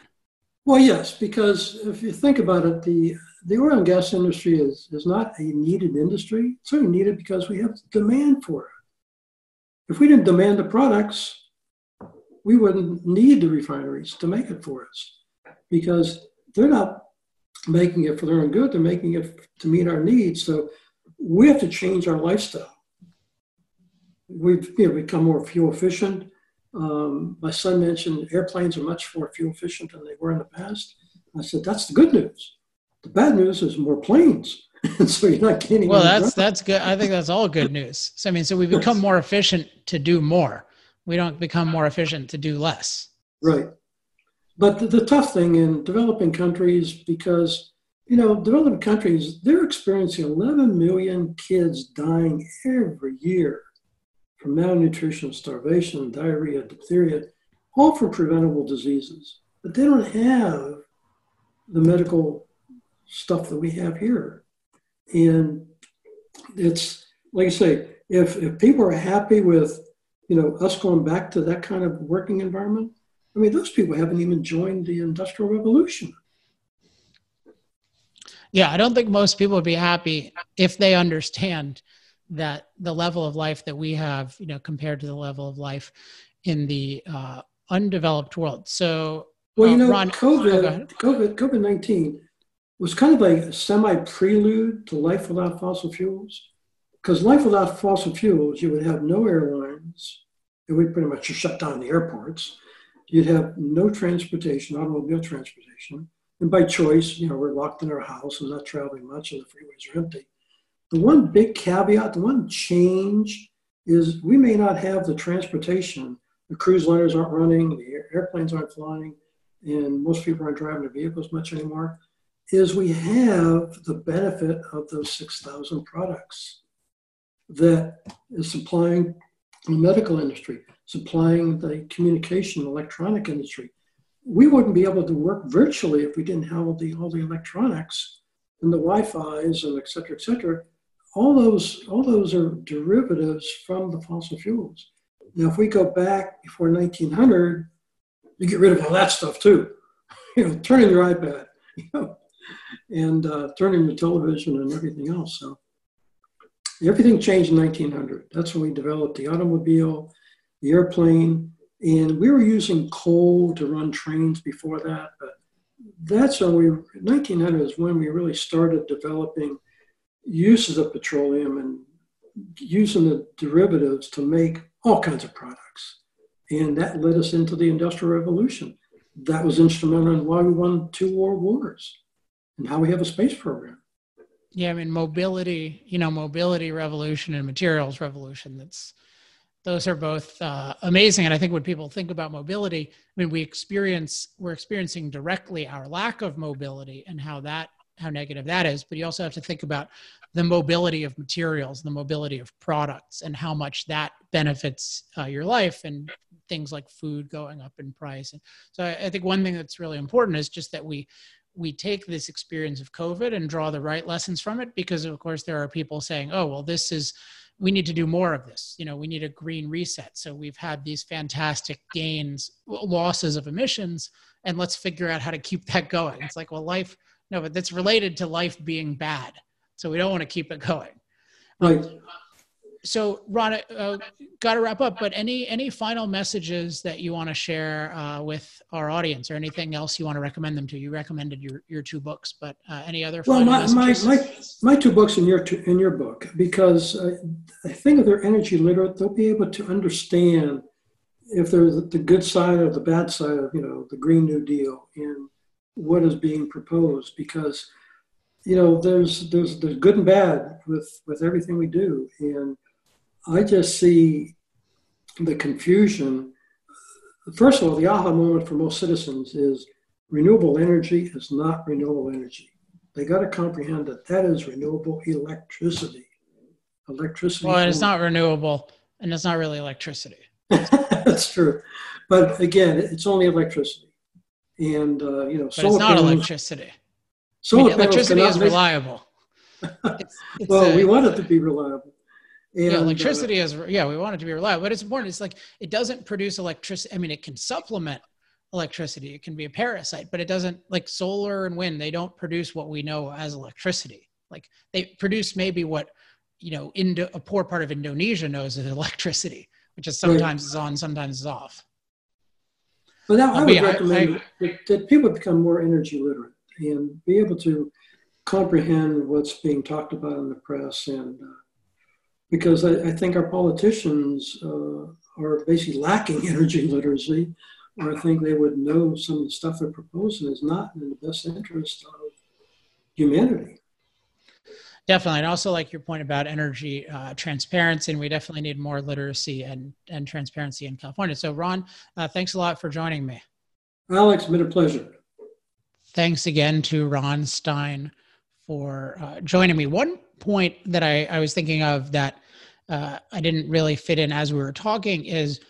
Well, yes, because if you think about it, the the oil and gas industry is, is not a needed industry. It's only needed because we have demand for it. If we didn't demand the products, we wouldn't need the refineries to make it for us because they're not making it for their own good, they're making it to meet our needs. So we have to change our lifestyle we've you know, become more fuel efficient. Um, my son mentioned airplanes are much more fuel efficient than they were in the past. I said, that's the good news. The bad news is more planes. so you're not getting. Well, that's that's good. I think that's all good news. So I mean, so we become more efficient to do more. We don't become more efficient to do less. Right. But the, the tough thing in developing countries, because you know, developing countries, they're experiencing 11 million kids dying every year from malnutrition, starvation, diarrhea, diphtheria, all from preventable diseases. But they don't have the medical stuff that we have here. And it's like I say, if if people are happy with you know us going back to that kind of working environment, I mean those people haven't even joined the industrial revolution. Yeah, I don't think most people would be happy if they understand that the level of life that we have, you know, compared to the level of life in the uh, undeveloped world. So, well, you uh, know, Ron, COVID, oh, COVID, COVID nineteen was kind of like a semi prelude to life without fossil fuels. Because life without fossil fuels, you would have no airlines. It would pretty much shut down the airports. You'd have no transportation, automobile transportation. And by choice, you know, we're locked in our house and not traveling much, and the freeways are empty. The one big caveat, the one change is we may not have the transportation. The cruise liners aren't running, the airplanes aren't flying, and most people aren't driving their vehicles much anymore. Is we have the benefit of those 6,000 products that is supplying the medical industry, supplying the communication electronic industry. We wouldn't be able to work virtually if we didn't have all the, all the electronics and the Wi-Fi's and et cetera, et cetera. All those, all those are derivatives from the fossil fuels. Now, if we go back before 1900, you get rid of all that stuff too. You know, turning your iPad, you know, and uh, turning the television and everything else. So everything changed in 1900. That's when we developed the automobile, the airplane, and we were using coal to run trains before that. But that's when we, 1900 is when we really started developing uses of petroleum and using the derivatives to make all kinds of products. And that led us into the Industrial Revolution. That was instrumental in why we won two world wars and how we have a space program. Yeah, I mean mobility, you know, mobility revolution and materials revolution. That's those are both uh, amazing. And I think when people think about mobility, I mean, we experience we're experiencing directly our lack of mobility and how that how negative that is. But you also have to think about the mobility of materials, the mobility of products, and how much that benefits uh, your life and things like food going up in price. And so I, I think one thing that's really important is just that we we take this experience of COVID and draw the right lessons from it because, of course, there are people saying, oh, well, this is, we need to do more of this. You know, we need a green reset. So we've had these fantastic gains, losses of emissions, and let's figure out how to keep that going. It's like, well, life, no, but that's related to life being bad. So we don't want to keep it going. Right. Um, so ron uh, got to wrap up but any any final messages that you want to share uh, with our audience or anything else you want to recommend them to you recommended your, your two books but uh, any other well my, my, my, my two books in your two, in your book because uh, i think if they're energy literate they'll be able to understand if there's the good side or the bad side of you know the green new deal and what is being proposed because you know there's there's there's good and bad with with everything we do and I just see the confusion. First of all, the aha moment for most citizens is renewable energy is not renewable energy. They got to comprehend that that is renewable electricity. Electricity. Well, it's not renewable, and it's not really electricity. That's true, but again, it's only electricity, and uh, you know, but it's not panels, electricity. I mean, electricity is reliable. It's, it's well, a, we want it to be reliable. And, yeah, uh, electricity uh, is yeah, we want it to be reliable, but it's important. It's like it doesn't produce electricity. I mean, it can supplement electricity. It can be a parasite, but it doesn't like solar and wind. They don't produce what we know as electricity. Like they produce maybe what you know, Indo- a poor part of Indonesia knows as electricity, which is sometimes right. is on, sometimes is off. But now I would recommend I, I, that, that people become more energy literate and be able to comprehend what's being talked about in the press and uh, because I, I think our politicians uh, are basically lacking energy literacy, or I think they would know some of the stuff they're proposing is not in the best interest of humanity. Definitely, and also like your point about energy uh, transparency, and we definitely need more literacy and and transparency in California. So, Ron, uh, thanks a lot for joining me. Alex, been a pleasure. Thanks again to Ron Stein for uh, joining me. One point that I, I was thinking of that uh, I didn't really fit in as we were talking is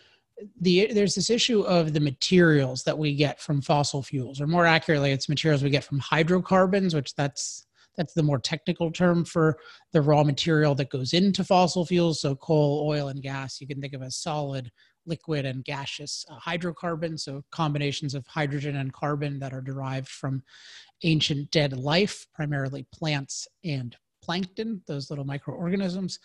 the there's this issue of the materials that we get from fossil fuels, or more accurately, it's materials we get from hydrocarbons, which that's that's the more technical term for the raw material that goes into fossil fuels. So coal, oil, and gas you can think of as solid, liquid, and gaseous uh, hydrocarbons. So combinations of hydrogen and carbon that are derived from ancient dead life, primarily plants and plankton, those little microorganisms.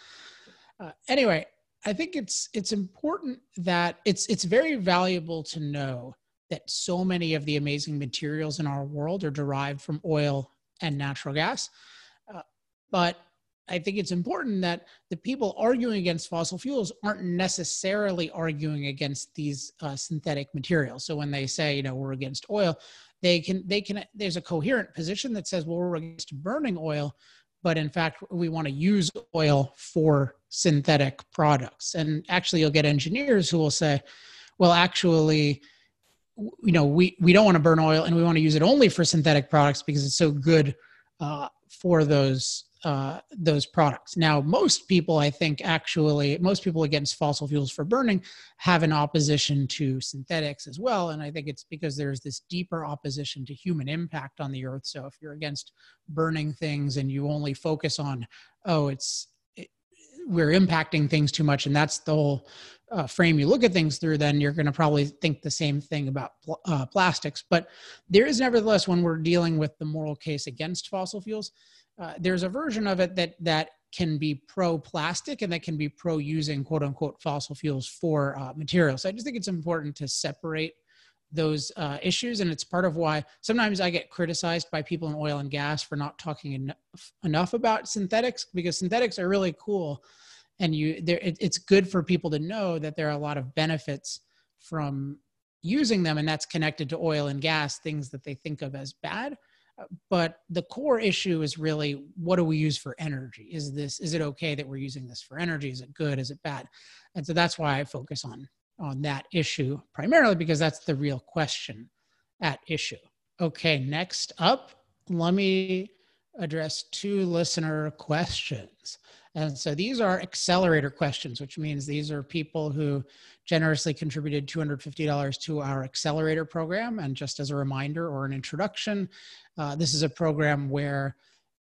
Uh, anyway, I think it's it's important that it's it's very valuable to know that so many of the amazing materials in our world are derived from oil and natural gas. Uh, but I think it's important that the people arguing against fossil fuels aren't necessarily arguing against these uh, synthetic materials. So when they say, you know, we're against oil, they can they can there's a coherent position that says, well, we're against burning oil, but in fact we want to use oil for synthetic products. And actually, you'll get engineers who will say, well, actually, you know we we don't want to burn oil and we want to use it only for synthetic products because it's so good uh, for those uh, those products. Now, most people, I think, actually, most people against fossil fuels for burning have an opposition to synthetics as well. And I think it's because there's this deeper opposition to human impact on the earth. So if you're against burning things and you only focus on, oh, it's we're impacting things too much and that's the whole uh, frame you look at things through then you're going to probably think the same thing about pl- uh, plastics. But there is nevertheless when we're dealing with the moral case against fossil fuels uh, there's a version of it that that can be pro plastic and that can be pro using quote unquote fossil fuels for uh, materials. So i just think it's important to separate those uh, issues and it's part of why sometimes i get criticized by people in oil and gas for not talking enough, enough about synthetics because synthetics are really cool and you there it, it's good for people to know that there are a lot of benefits from using them and that's connected to oil and gas things that they think of as bad. But the core issue is really what do we use for energy? Is this is it okay that we're using this for energy? Is it good? Is it bad? And so that's why i focus on on that issue primarily because that's the real question at issue. Okay, next up, let me address two listener questions. And so these are accelerator questions, which means these are people who generously contributed $250 to our accelerator program. And just as a reminder or an introduction, uh, this is a program where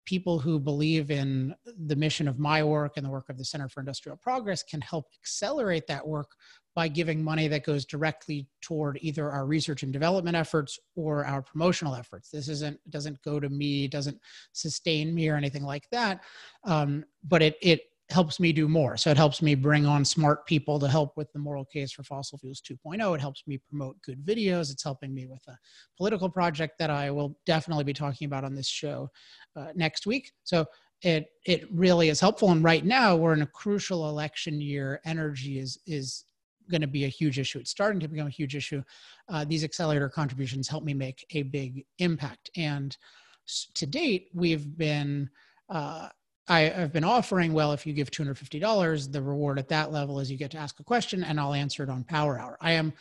people who believe in the mission of my work and the work of the Center for Industrial Progress can help accelerate that work by giving money that goes directly toward either our research and development efforts or our promotional efforts. This isn't doesn't go to me, doesn't sustain me or anything like that, um, but it it helps me do more. So it helps me bring on smart people to help with the moral case for fossil fuels 2.0. It helps me promote good videos. It's helping me with a political project that I will definitely be talking about on this show uh, next week. So it it really is helpful. And right now we're in a crucial election year. Energy is is going to be a huge issue. It's starting to become a huge issue. Uh, these accelerator contributions help me make a big impact. And to date, we've been, uh, I, have been offering, well, if you give $250, the reward at that level is you get to ask a question and I'll answer it on Power Hour. I am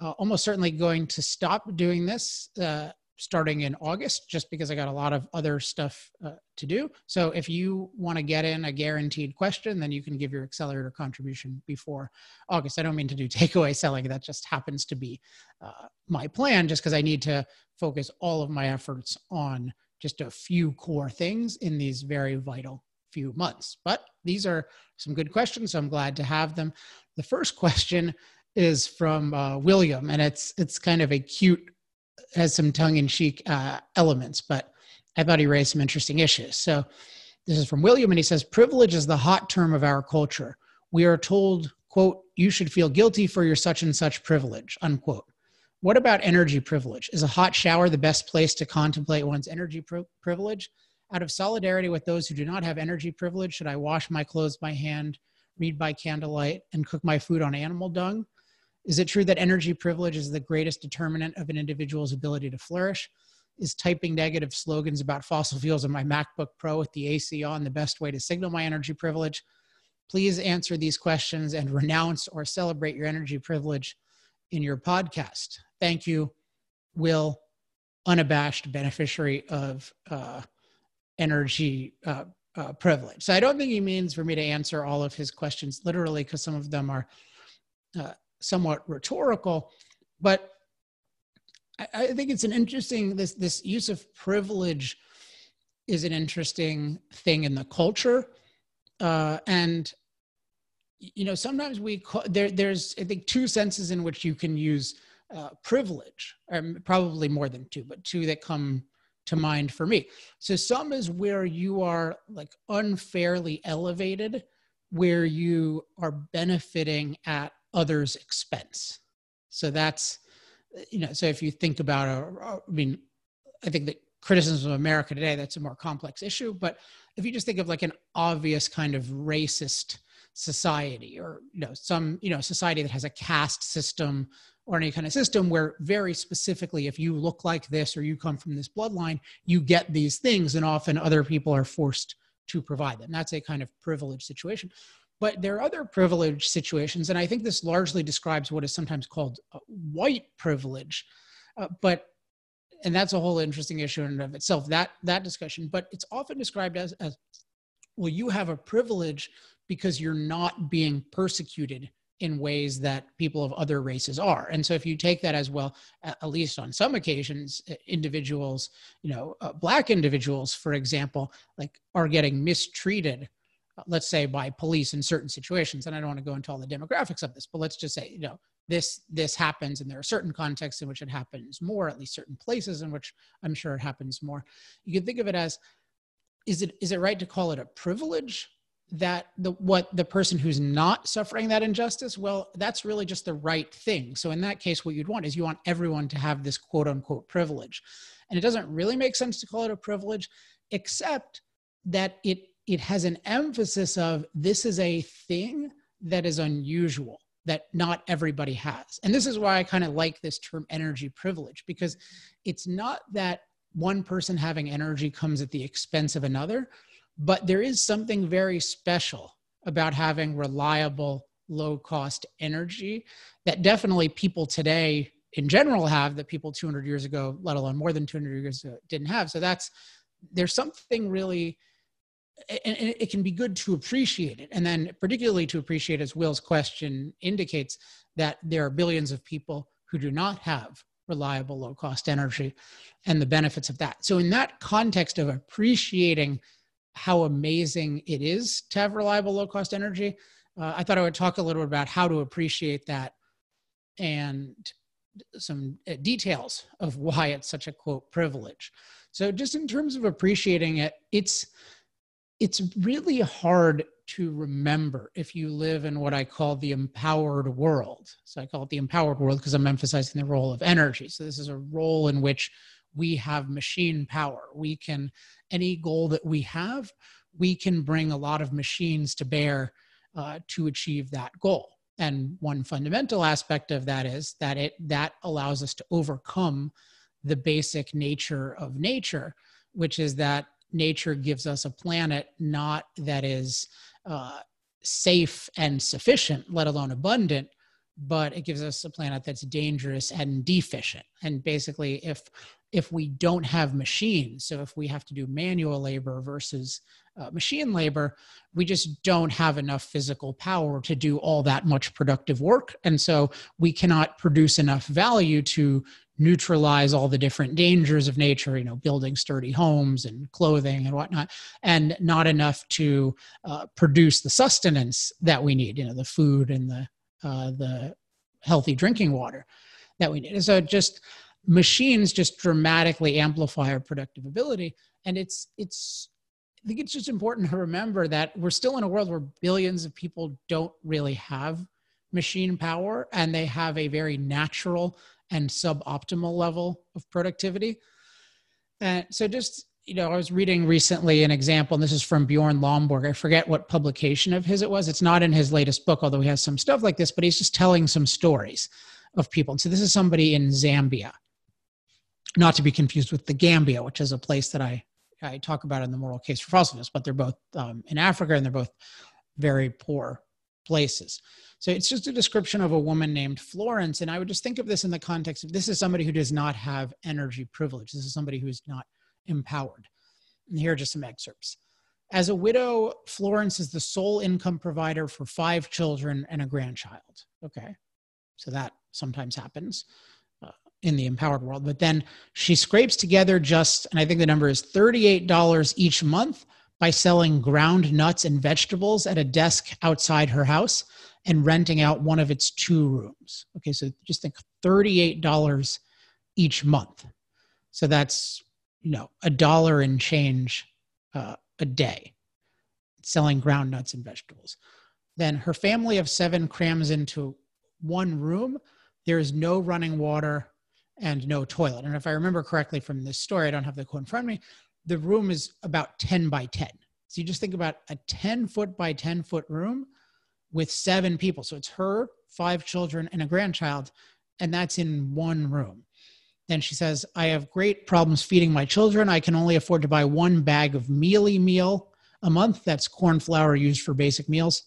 uh, almost certainly going to stop doing this uh, starting in August, just because I got a lot of other stuff uh, to do. So if you want to get in a guaranteed question, then you can give your accelerator contribution before August. I don't mean to do takeaway selling. That just happens to be uh, my plan, just because I need to focus all of my efforts on just a few core things in these very vital few months. But these are some good questions, so I'm glad to have them. The first question is from uh, William, and it's it's kind of a cute has some tongue-in-cheek uh, elements, but I thought he raised some interesting issues. So this is from William, and he says, "Privilege is the hot term of our culture. We are told, quote, you should feel guilty for your such and such privilege, unquote. What about energy privilege? Is a hot shower the best place to contemplate one's energy pri- privilege? Out of solidarity with those who do not have energy privilege, should I wash my clothes by hand, read by candlelight, and cook my food on animal dung? Is it true that energy privilege is the greatest determinant of an individual's ability to flourish? Is typing negative slogans about fossil fuels on my MacBook Pro with the AC on the best way to signal my energy privilege? Please answer these questions and renounce or celebrate your energy privilege in your podcast. Thank you, Will, unabashed beneficiary of uh, energy uh, uh, privilege. So I don't think he means for me to answer all of his questions literally because some of them are uh, somewhat rhetorical, but I, I think it's an interesting this this use of privilege is an interesting thing in the culture. Uh, and you know, sometimes we call, there. There's I think two senses in which you can use uh, privilege, or probably more than two, but two that come to mind for me. So some is where you are like unfairly elevated, where you are benefiting at others' expense. So that's you know. So if you think about, a, I mean, I think that criticism of America today that's a more complex issue. But if you just think of like an obvious kind of racist society or you know some you know society that has a caste system or any kind of system where very specifically if you look like this or you come from this bloodline you get these things and often other people are forced to provide them. That's a kind of privileged situation. But there are other privileged situations and i think this largely describes what is sometimes called white privilege. Uh, but and that's a whole interesting issue in and of itself that that discussion. But it's often described as, as well you have a privilege because you're not being persecuted in ways that people of other races are. And so if you take that as well, at least on some occasions, individuals, you know, uh, black individuals, for example, like are getting mistreated, uh, let's say by police in certain situations. And I don't want to go into all the demographics of this, but let's just say, you know, this this happens and there are certain contexts in which it happens more at least certain places in which i'm sure it happens more you can think of it as is it is it right to call it a privilege that the what the person who's not suffering that injustice well that's really just the right thing. So in that case what you'd want is you want everyone to have this quote unquote privilege. And it doesn't really make sense to call it a privilege except that it it has an emphasis of this is a thing that is unusual that not everybody has. And this is why i kind of like this term energy privilege because it's not that one person having energy comes at the expense of another but there is something very special about having reliable, low cost energy that definitely people today in general have that people 200 years ago, let alone more than 200 years ago, didn't have. So that's, there's something really, and it can be good to appreciate it. And then, particularly to appreciate, as Will's question indicates, that there are billions of people who do not have reliable, low cost energy and the benefits of that. So, in that context of appreciating how amazing it is to have reliable low cost energy. Uh, I thought I would talk a little bit about how to appreciate that and some uh, details of why it's such a quote privilege. So just in terms of appreciating it, it's it's really hard to remember if you live in what I call the empowered world. So I call it the empowered world because I'm emphasizing the role of energy. So this is a role in which we have machine power. We can, any goal that we have, we can bring a lot of machines to bear uh, to achieve that goal. And one fundamental aspect of that is that it that allows us to overcome the basic nature of nature, which is that nature gives us a planet not that is uh, safe and sufficient, let alone abundant, but it gives us a planet that's dangerous and deficient. And basically, if if we don't have machines. So if we have to do manual labor versus uh, machine labor, we just don't have enough physical power to do all that much productive work. And so we cannot produce enough value to neutralize all the different dangers of nature, you know, building sturdy homes and clothing and whatnot, and not enough to uh, produce the sustenance that we need, you know, the food and the, uh, the healthy drinking water that we need. So just, machines just dramatically amplify our productive ability and it's it's i think it's just important to remember that we're still in a world where billions of people don't really have machine power and they have a very natural and suboptimal level of productivity and so just you know i was reading recently an example and this is from bjorn lomborg i forget what publication of his it was it's not in his latest book although he has some stuff like this but he's just telling some stories of people and so this is somebody in zambia not to be confused with the Gambia, which is a place that I, I talk about in the moral case for fossil fuels, but they're both um, in Africa and they're both very poor places. So it's just a description of a woman named Florence. And I would just think of this in the context of this is somebody who does not have energy privilege. This is somebody who is not empowered. And here are just some excerpts. As a widow, Florence is the sole income provider for five children and a grandchild. Okay. So that sometimes happens uh, in the empowered world. But then she scrapes together just, and I think the number is $38 each month by selling ground nuts and vegetables at a desk outside her house and renting out one of its two rooms. Okay, so just think $38 each month. So that's, you know, a dollar and change uh, a day selling ground nuts and vegetables. Then her family of seven crams into one room. There is no running water and no toilet. And if I remember correctly from this story, I don't have the quote in front of me, the room is about 10 by 10. So you just think about a 10 foot by 10 foot room with seven people. So it's her, five children, and a grandchild, and that's in one room. Then she says, I have great problems feeding my children. I can only afford to buy one bag of mealie meal a month. That's corn flour used for basic meals.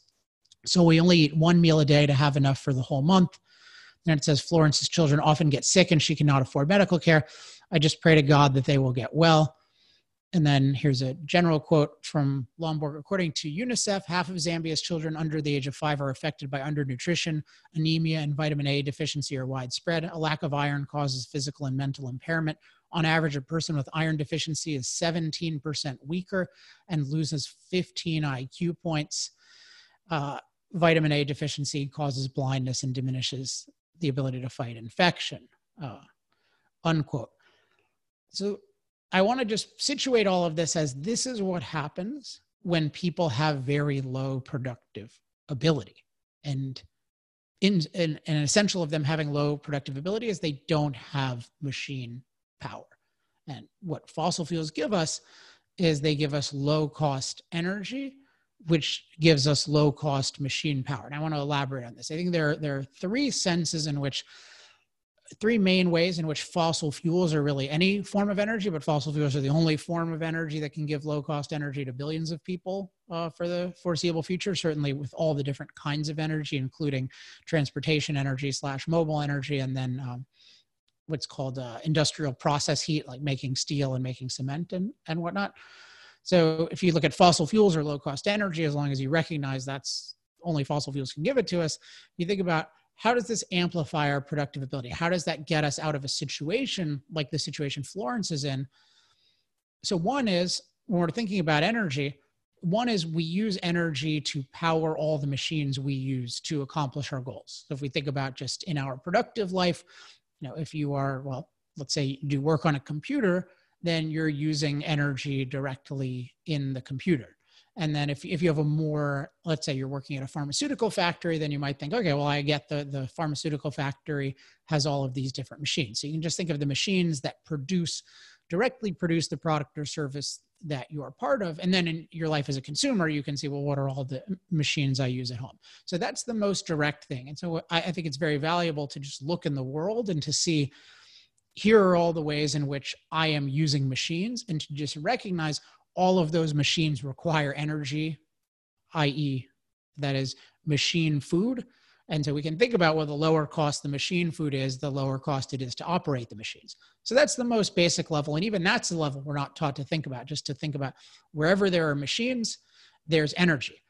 So we only eat one meal a day to have enough for the whole month. Then it says Florence's children often get sick and she cannot afford medical care. I just pray to God that they will get well. And then here's a general quote from Lomborg. According to UNICEF, half of Zambia's children under the age of five are affected by undernutrition. Anemia and vitamin A deficiency are widespread. A lack of iron causes physical and mental impairment. On average, a person with iron deficiency is 17% weaker and loses 15 IQ points. Uh, vitamin A deficiency causes blindness and diminishes the ability to fight infection. Uh, unquote. So I want to just situate all of this as this is what happens when people have very low productive ability. And in, in, an essential of them having low productive ability is they don't have machine power. And what fossil fuels give us is they give us low cost energy, which gives us low cost machine power. And I want to elaborate on this. I think there, there are three senses in which three main ways in which fossil fuels are really any form of energy, but fossil fuels are the only form of energy that can give low cost energy to billions of people uh, for the foreseeable future. Certainly, with all the different kinds of energy, including transportation energy slash mobile energy, and then um, what's called uh, industrial process heat, like making steel and making cement and and whatnot. So, if you look at fossil fuels or low cost energy, as long as you recognize that's only fossil fuels can give it to us, you think about how does this amplify our productive ability? How does that get us out of a situation like the situation Florence is in? So, one is when we're thinking about energy, one is we use energy to power all the machines we use to accomplish our goals. So, if we think about just in our productive life, you know, if you are, well, let's say you do work on a computer, then you're using energy directly in the computer. And then if, if you have a more, let's say you're working at a pharmaceutical factory, then you might think, okay, well, I get the, the pharmaceutical factory has all of these different machines. So you can just think of the machines that produce, directly produce the product or service that you are part of. And then in your life as a consumer, you can see, well, what are all the machines I use at home? So that's the most direct thing. And so I, I think it's very valuable to just look in the world and to see, here are all the ways in which I am using machines and to just recognize all of those machines require energy, i.e., that is machine food. And so we can think about what the lower cost the machine food is, the lower cost it is to operate the machines. So that's the most basic level. And even that's the level we're not taught to think about, just to think about wherever there are machines, there's energy.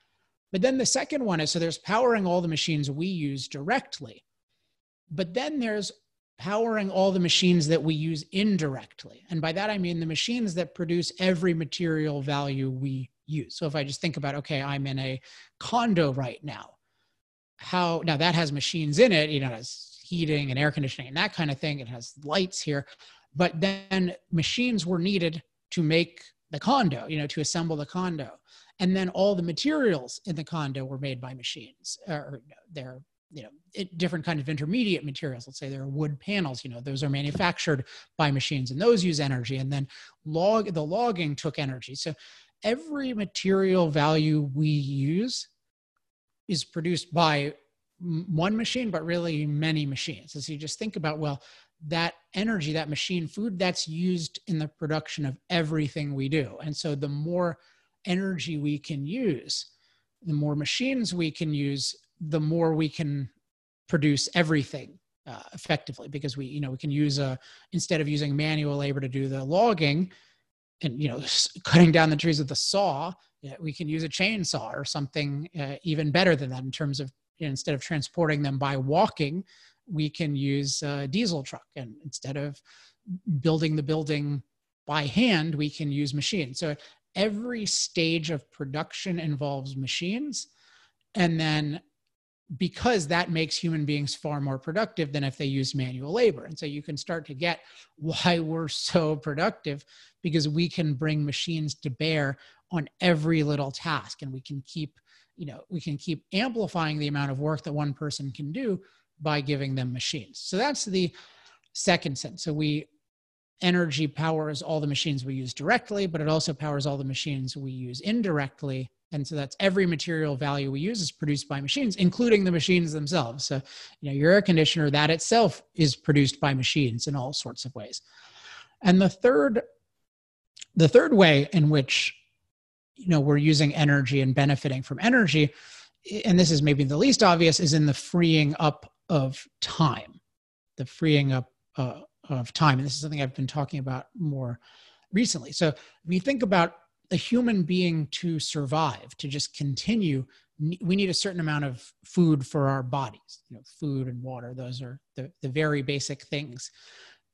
But then the second one is so there's powering all the machines we use directly. But then there's powering all the machines that we use indirectly. And by that, I mean the machines that produce every material value we use. So if I just think about, okay, I'm in a condo right now. How, now that has machines in it, you know, it has heating and air conditioning and that kind of thing. It has lights here. But then machines were needed to make the condo, you know, to assemble the condo. And then all the materials in the condo were made by machines, or they're you know it, different kind of intermediate materials. Let's say there are wood panels you know those are manufactured by machines and those use energy and then log the logging took energy. So every material value we use is produced by one machine but really many machines. So you just think about well that energy that machine food that's used in the production of everything we do. And so the more energy we can use the more machines we can use the more we can produce everything uh, effectively because we you know we can use a instead of using manual labor to do the logging and you know cutting down the trees with a saw we can use a chainsaw or something uh, even better than that in terms of you know, instead of transporting them by walking we can use a diesel truck. And instead of building the building by hand, we can use machines. So every stage of production involves machines. And then because that makes human beings far more productive than if they use manual labor. And so you can start to get why we're so productive because we can bring machines to bear on every little task and we can keep you know we can keep amplifying the amount of work that one person can do by giving them machines. So that's the second sense. So we energy powers all the machines we use directly but it also powers all the machines we use indirectly and so that's every material value we use is produced by machines including the machines themselves. So you know your air conditioner that itself is produced by machines in all sorts of ways. And the third the third way in which you know we're using energy and benefiting from energy and this is maybe the least obvious is in the freeing up of time. The freeing up uh, of time. And this is something i've been talking about more recently. So if you think about a human being to survive to just continue we need a certain amount of food for our bodies you know food and water those are the, the very basic things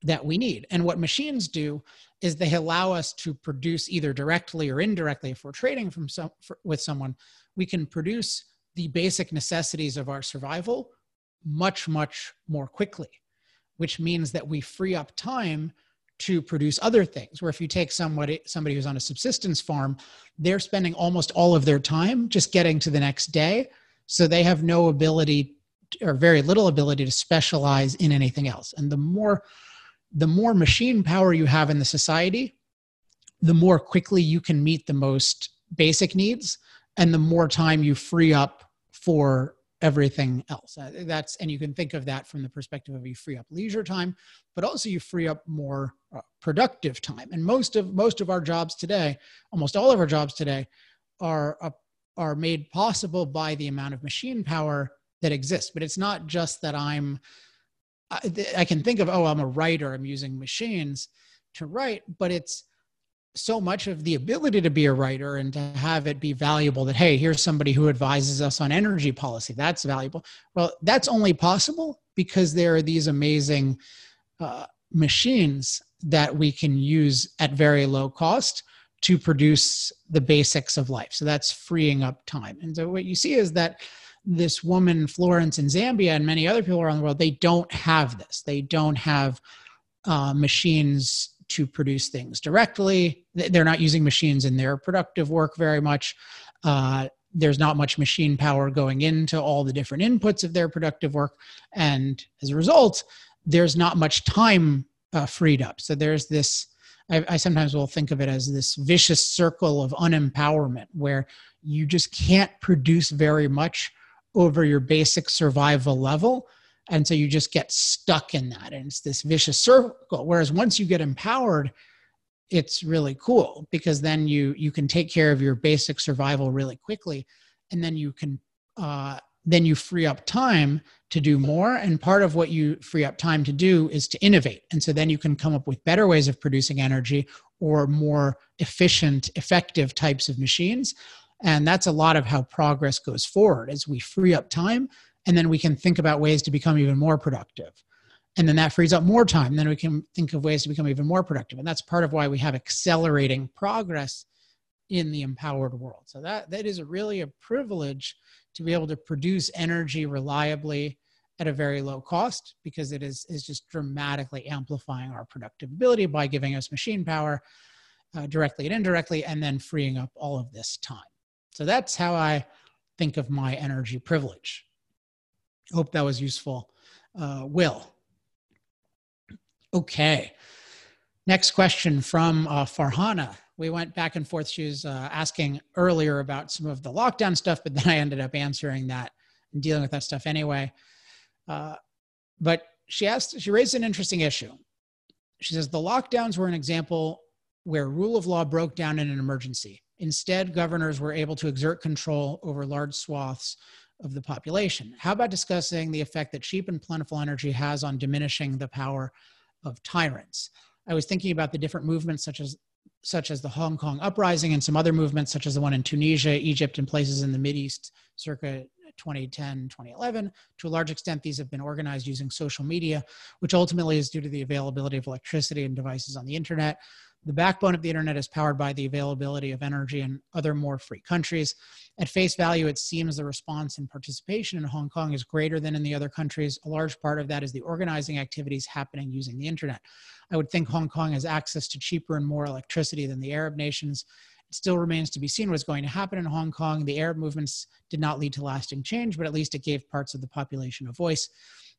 that we need. And what machines do is they allow us to produce either directly or indirectly. If we're trading from some for, with someone, we can produce the basic necessities of our survival much much more quickly, which means that we free up time to produce other things. Where if you take somebody somebody who's on a subsistence farm, they're spending almost all of their time just getting to the next day, so they have no ability or very little ability to specialize in anything else. And the more the more machine power you have in the society, the more quickly you can meet the most basic needs and the more time you free up for everything else. Uh, that's and you can think of that from the perspective of you free up leisure time but also you free up more uh, productive time. And most of most of our jobs today almost all of our jobs today are uh, are made possible by the amount of machine power that exists. But it's not just that i'm I, can think of, oh, I'm a writer, I'm using machines to write, but it's so much of the ability to be a writer and to have it be valuable that, hey, here's somebody who advises us on energy policy. That's valuable. Well, that's only possible because there are these amazing uh, machines that we can use at very low cost to produce the basics of life. So that's freeing up time. And so what you see is that this woman Florence in Zambia and many other people around the world, they don't have this. They don't have uh, machines to produce things directly. They're not using machines in their productive work very much. Uh, there's not much machine power going into all the different inputs of their productive work. And as a result, there's not much time uh, freed up. So there's this, I, I sometimes will think of it as this vicious circle of unempowerment where you just can't produce very much over your basic survival level. And so you just get stuck in that. And it's this vicious circle. Whereas once you get empowered, it's really cool because then you you can take care of your basic survival really quickly and then you can uh, then you free up time to do more and part of what you free up time to do is to innovate and so then you can come up with better ways of producing energy or more efficient effective types of machines and that's a lot of how progress goes forward as we free up time and then we can think about ways to become even more productive. And then that frees up more time. Then we can think of ways to become even more productive. And that's part of why we have accelerating progress in the empowered world. So that, that is really a privilege to be able to produce energy reliably at a very low cost because it is, is just dramatically amplifying our productive ability by giving us machine power uh, directly and indirectly, and then freeing up all of this time. So that's how I think of my energy privilege. Hope that was useful. Uh, Will. Okay. Next question from uh, Farhana. We went back and forth. She was uh, asking earlier about some of the lockdown stuff, but then I ended up answering that and dealing with that stuff anyway. Uh, but she asked, she raised an interesting issue. She says the lockdowns were an example where rule of law broke down in an emergency. Instead, governors were able to exert control over large swaths of the population. How about discussing the effect that cheap and plentiful energy has on diminishing the power of tyrants? I was thinking about the different movements such as such as the Hong Kong uprising and some other movements such as the one in Tunisia, Egypt, and places in the East circa 2010, 2011. To a large extent, these have been organized using social media, which ultimately is due to the availability of electricity and devices on the internet. The backbone of the internet is powered by the availability of energy in other more free countries. At face value, it seems the response and participation in Hong Kong is greater than in the other countries. A large part of that is the organizing activities happening using the internet. I would think Hong Kong has access to cheaper and more electricity than the Arab nations. It still remains to be seen what's going to happen in Hong Kong. The Arab movements did not lead to lasting change, but at least it gave parts of the population a voice.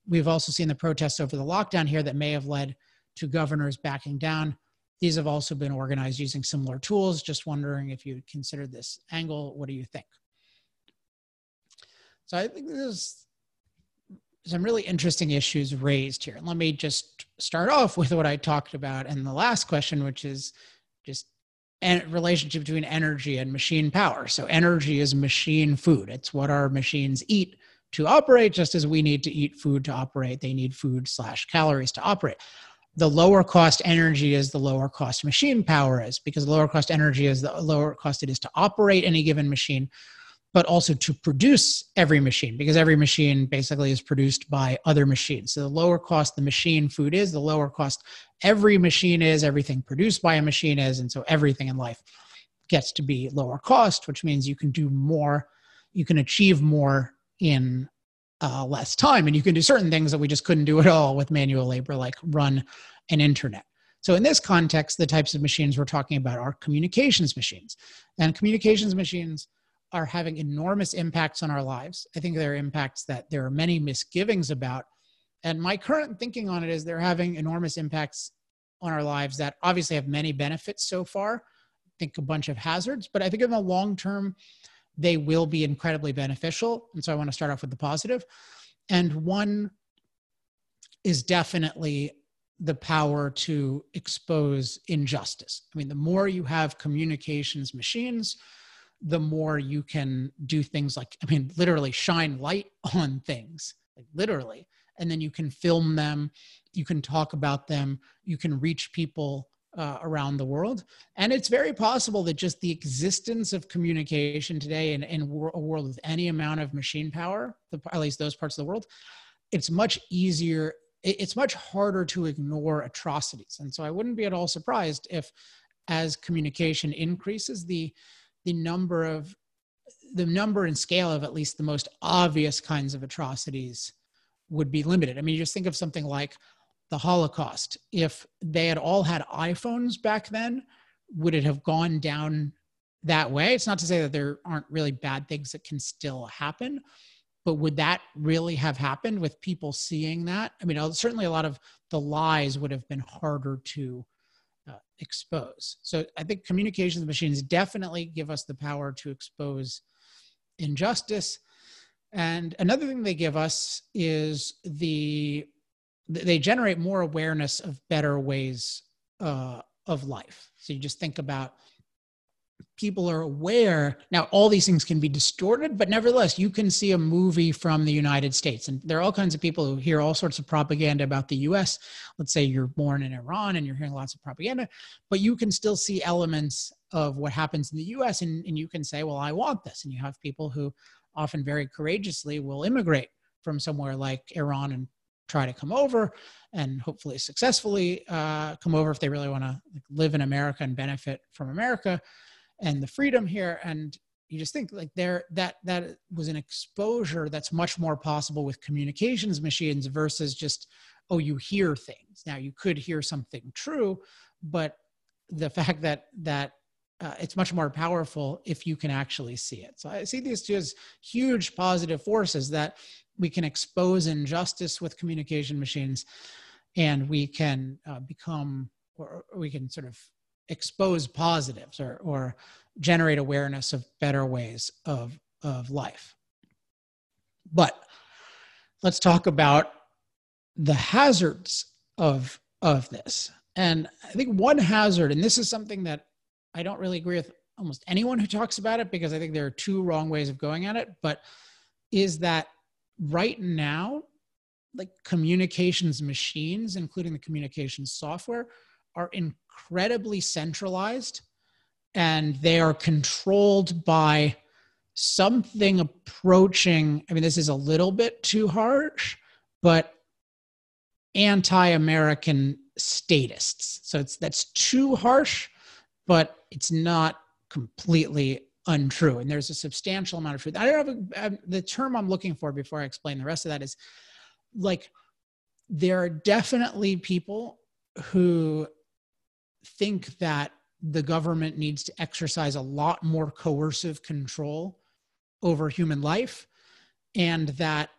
We've also seen the protests over the lockdown here that may have led to governors backing down. These have also been organized using similar tools. Just wondering if you consider this angle. What do you think? So I think there's some really interesting issues raised here. And Let me just start off with what I talked about in the last question, which is just a relationship between energy and machine power. So energy is machine food. It's what our machines eat to operate, just as we need to eat food to operate. They need food slash calories to operate the lower cost energy is the lower cost machine power is because the lower cost energy is the lower cost it is to operate any given machine but also to produce every machine because every machine basically is produced by other machines. So the lower cost the machine food is the lower cost every machine is everything produced by a machine is and so everything in life gets to be lower cost which means you can do more you can achieve more in uh, less time. And you can do certain things that we just couldn't do at all with manual labor, like run an internet. So, in this context, the types of machines we're talking about are communications machines. And communications machines are having enormous impacts on our lives. I think there are impacts that there are many misgivings about. And my current thinking on it is they're having enormous impacts on our lives that obviously have many benefits so far. I think a bunch of hazards, but I think in the long term, they will be incredibly beneficial. And so I want to start off with the positive. And one is definitely the power to expose injustice. I mean, the more you have communications machines, the more you can do things like, I mean, literally shine light on things, like literally. And then you can film them, you can talk about them, you can reach people uh, around the world. And it's very possible that just the existence of communication today in, in a world with any amount of machine power, at least those parts of the world, it's much easier, it's much harder to ignore atrocities. And so I wouldn't be at all surprised if, as communication increases, the the number of the number and scale of at least the most obvious kinds of atrocities would be limited. I mean, just think of something like the Holocaust. If they had all had iPhones back then, would it have gone down that way? It's not to say that there aren't really bad things that can still happen, but would that really have happened with people seeing that? I mean, certainly a lot of the lies would have been harder to uh, expose. So I think communications machines definitely give us the power to expose injustice. And another thing they give us is the they generate more awareness of better ways uh, of life. So you just think about people are aware. Now all these things can be distorted but nevertheless you can see a movie from the united states and there are all kinds of people who hear all sorts of propaganda about the us let's say you're born in iran and you're hearing lots of propaganda but you can still see elements of what happens in the us and, and you can say well i want this. And you have people who often very courageously will immigrate from somewhere like iran and try to come over and hopefully successfully uh, come over if they really want to live in America and benefit from America and the freedom here. And you just think like there that that was an exposure that's much more possible with communications machines versus just oh you hear things. Now you could hear something true, but the fact that that uh, it's much more powerful if you can actually see it. So I see these two as huge positive forces that we can expose injustice with communication machines and we can uh, become or we can sort of expose positives or, or generate awareness of better ways of, of life. But let's talk about the hazards of of this. And i think one hazard and this is something that i don't really agree with almost anyone who talks about it because i think there are two wrong ways of going at it but is that right now, like communications machines, including the communications software, are incredibly centralized and they are controlled by something approaching, I mean, this is a little bit too harsh, but anti American statists. So it's that's too harsh, but it's not completely untrue. And there's a substantial amount of truth. I don't have a, um, the term I'm looking for before I explain the rest of that is like there are definitely people who think that the government needs to exercise a lot more coercive control over human life and that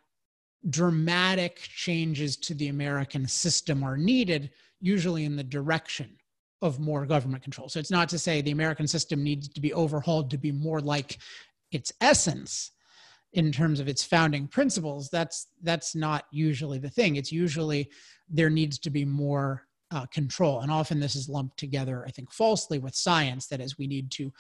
dramatic changes to the American system are needed, usually in the direction of more government control. So it's not to say the American system needs to be overhauled to be more like its essence in terms of its founding principles. That's that's not usually the thing. It's usually there needs to be more uh, control, and often this is lumped together, I think, falsely with science. That is, we need to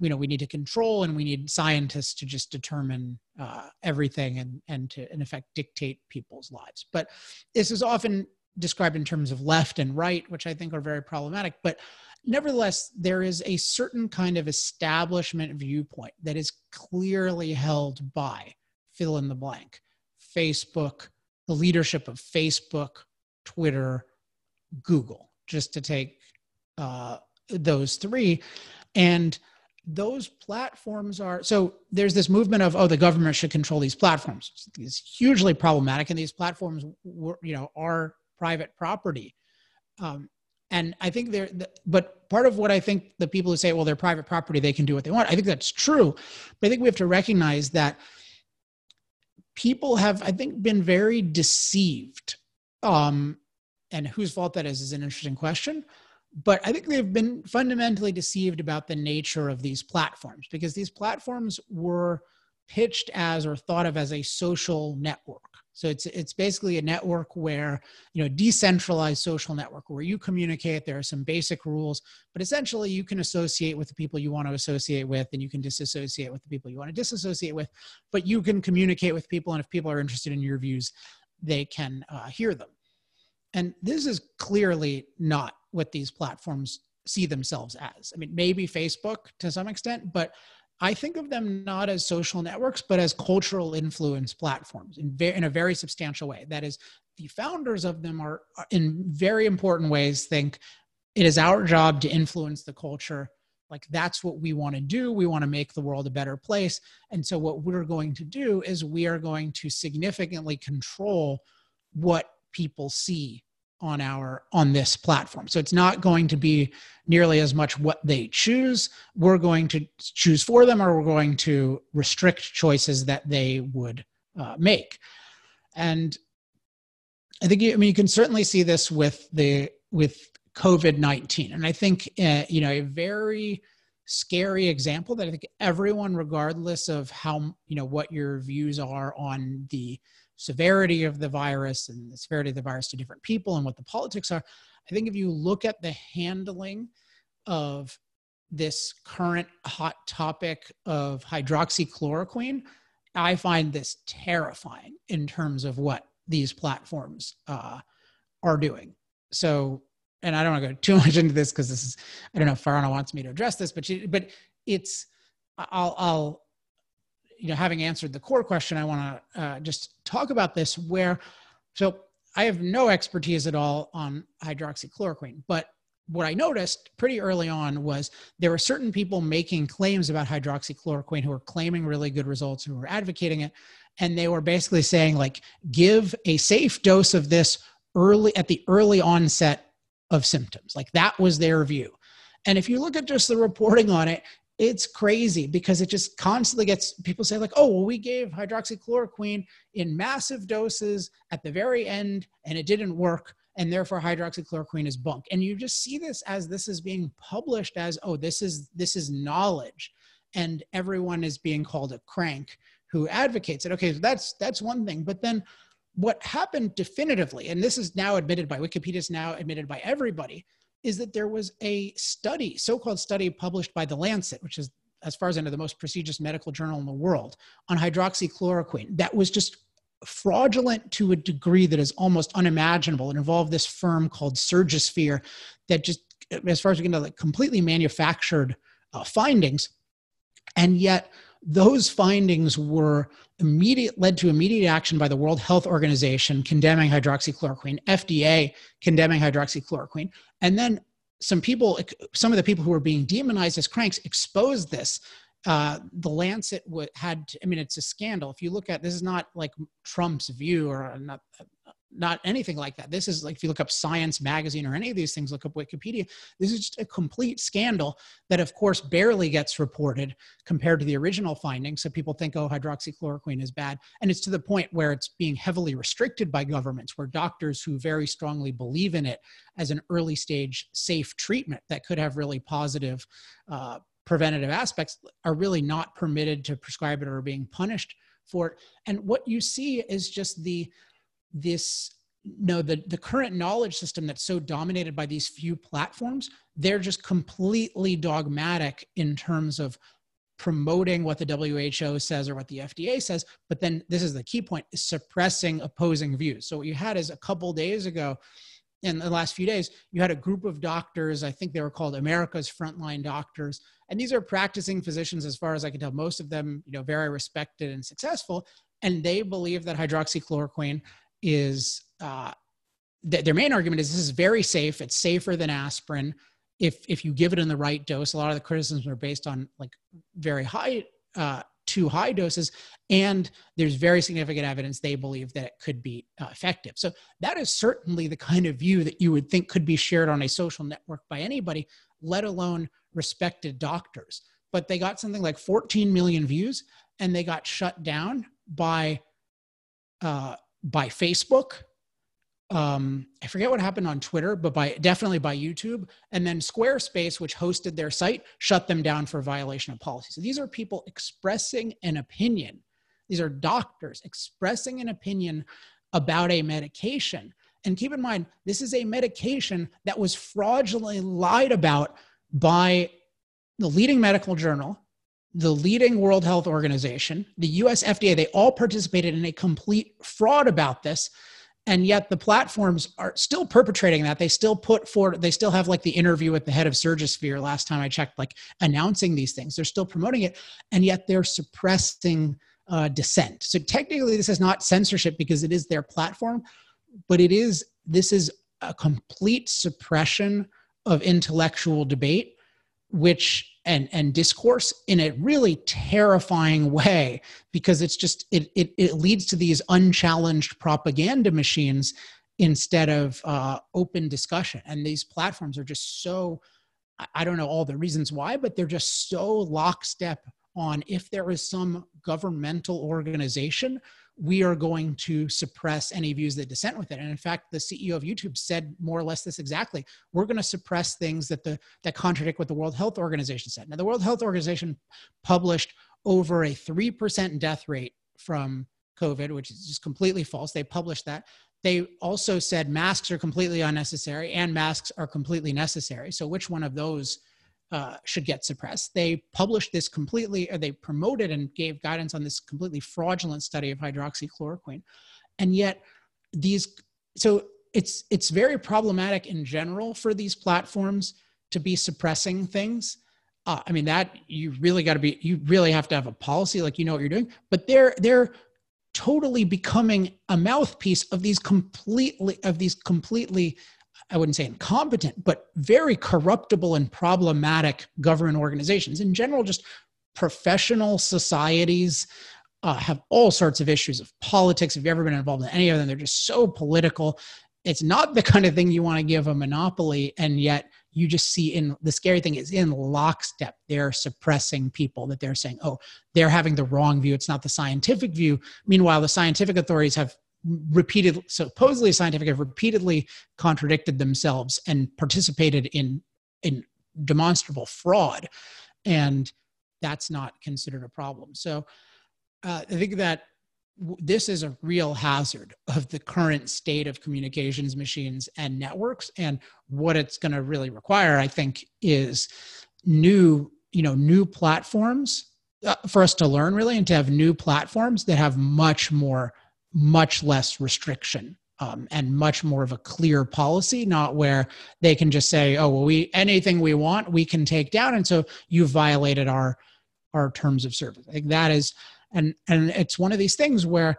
you know we need to control and we need scientists to just determine uh, everything and and to in effect dictate people's lives but this is often described in terms of left and right which i think are very problematic but nevertheless there is a certain kind of establishment viewpoint that is clearly held by fill in the blank. Facebook the leadership of facebook twitter google just to take uh, those three. And those platforms are so there's this movement of oh the government should control these platforms. It's hugely problematic and these platforms were, you know are private property. Um, and i think they're but part of what i think the people who say well they're private property they can do what they want i think that's true. But i think we have to recognize that people have i think been very deceived um, and whose fault that is is an interesting question. But I think they've been fundamentally deceived about the nature of these platforms because these platforms were pitched as or thought of as a social network. So it's it's basically a network where you know decentralized social network where you communicate. There are some basic rules, but essentially you can associate with the people you want to associate with, and you can disassociate with the people you want to disassociate with. But you can communicate with people, and if people are interested in your views, they can uh, hear them. And this is clearly not what these platforms see themselves as. I mean, maybe Facebook to some extent, but I think of them not as social networks, but as cultural influence platforms in, ve- in a very substantial way. That is, the founders of them are, are, in very important ways, think it is our job to influence the culture. Like, that's what we want to do. We want to make the world a better place. And so, what we're going to do is we are going to significantly control what people see on our on this platform. So it's not going to be nearly as much what they choose. We're going to choose for them or we're going to restrict choices that they would uh, make. And i think you, i mean you can certainly see this with the with covid-19 and i think uh, you know a very scary example that i think everyone regardless of how you know what your views are on the severity of the virus and the severity of the virus to different people and what the politics are. I think if you look at the handling of this current hot topic of hydroxychloroquine, I find this terrifying in terms of what these platforms uh, are doing. So, and I don't want to go too much into this because this is, I don't know if Farhana wants me to address this, but she, but it's, I'll, I'll you know, having answered the core question, I want to uh, just talk about this. Where, so I have no expertise at all on hydroxychloroquine, but what I noticed pretty early on was there were certain people making claims about hydroxychloroquine who were claiming really good results, who were advocating it, and they were basically saying like, give a safe dose of this early at the early onset of symptoms. Like that was their view. And if you look at just the reporting on it, it's crazy because it just constantly gets people say like oh well we gave hydroxychloroquine in massive doses at the very end and it didn't work and therefore hydroxychloroquine is bunk. And you just see this as this is being published as oh this is this is knowledge. And everyone is being called a crank who advocates it. Okay so that's that's one thing. But then what happened definitively and this is now admitted by wikipedia is now admitted by everybody is that there was a study, so-called study published by The Lancet, which is, as far as I know, the most prestigious medical journal in the world, on hydroxychloroquine that was just fraudulent to a degree that is almost unimaginable. It involved this firm called Surgisphere that just, as far as we can know, like completely manufactured uh, findings. And yet, those findings were immediate led to immediate action by the World Health Organization condemning hydroxychloroquine, FDA condemning hydroxychloroquine, and then some people, some of the people who were being demonized as cranks, exposed this. Uh, the Lancet had, I mean, it's a scandal. If you look at this, is not like Trump's view or not not anything like that. This is like if you look up Science Magazine or any of these things, look up Wikipedia. This is just a complete scandal that, of course, barely gets reported compared to the original findings. So people think, oh, hydroxychloroquine is bad. And it's to the point where it's being heavily restricted by governments, where doctors who very strongly believe in it as an early stage safe treatment that could have really positive uh, preventative aspects are really not permitted to prescribe it or being punished for it. And what you see is just the this no the the current knowledge system that's so dominated by these few platforms they're just completely dogmatic in terms of promoting what the WHO says or what the FDA says. But then this is the key point is suppressing opposing views. So what you had is a couple days ago in the last few days you had a group of doctors i think they were called america's frontline doctors and these are practicing physicians as far as i can tell most of them you know very respected and successful and they believe that hydroxychloroquine is uh, th- their main argument is this is very safe. It's safer than aspirin if if you give it in the right dose. A lot of the criticisms are based on like very high. Uh, too high doses and there's very significant evidence they believe that it could be uh, effective so that is certainly the kind of view that you would think could be shared on a social network by anybody let alone respected doctors but they got something like 14 million views and they got shut down by uh, by Facebook. Um, I forget what happened on Twitter, but by definitely by YouTube. And then Squarespace, which hosted their site, shut them down for violation of policy. So these are people expressing an opinion. These are doctors expressing an opinion about a medication. And keep in mind, this is a medication that was fraudulently lied about by the leading medical journal, the leading World Health Organization, the US FDA, they all participated in a complete fraud about this. And yet the platforms are still perpetrating that. They still put forward, they still have like the interview with the head of Surgisphere last time I checked, like announcing these things. They're still promoting it. And yet they're suppressing uh, dissent. So technically, this is not censorship because it is their platform, but it is, this is a complete suppression of intellectual debate, which and and discourse in a really terrifying way because it's just it it, it leads to these unchallenged propaganda machines instead of uh, open discussion. And these platforms are just so i don't know all the reasons why but they're just so lockstep on if there is some governmental organization we are going to suppress any views that dissent with it. And in fact, the CEO of YouTube said more or less this exactly. We're going to suppress things that the that contradict what the World Health Organization said. Now, the World Health Organization published over a three percent death rate from COVID, which is just completely false. They published that. They also said masks are completely unnecessary and masks are completely necessary. So, which one of those uh, should get suppressed. They published this completely, or they promoted and gave guidance on this completely fraudulent study of hydroxychloroquine, and yet these. So it's it's very problematic in general for these platforms to be suppressing things. Uh, I mean that you really got to be you really have to have a policy like you know what you're doing, but they're they're totally becoming a mouthpiece of these completely of these completely I wouldn't say incompetent, but very corruptible and problematic government organizations. In general, just professional societies uh, have all sorts of issues of politics. If you've ever been involved in any of them, they're just so political. It's not the kind of thing you want to give a monopoly, and yet you just see in the scary thing is in lockstep they're suppressing people that they're saying oh they're having the wrong view it's not the scientific view meanwhile the scientific authorities have repeatedly supposedly scientific have repeatedly contradicted themselves and participated in in demonstrable fraud. And that's not considered a problem. So uh, i think that w- this is a real hazard of the current state of communications machines and networks. And what it's going to really require i think is new you know new platforms uh, for us to learn really and to have new platforms that have much more much less restriction um, and much more of a clear policy, not where they can just say, "Oh, well, we anything we want we can take down," and so you violated our our terms of service. Think that is, and and it's one of these things where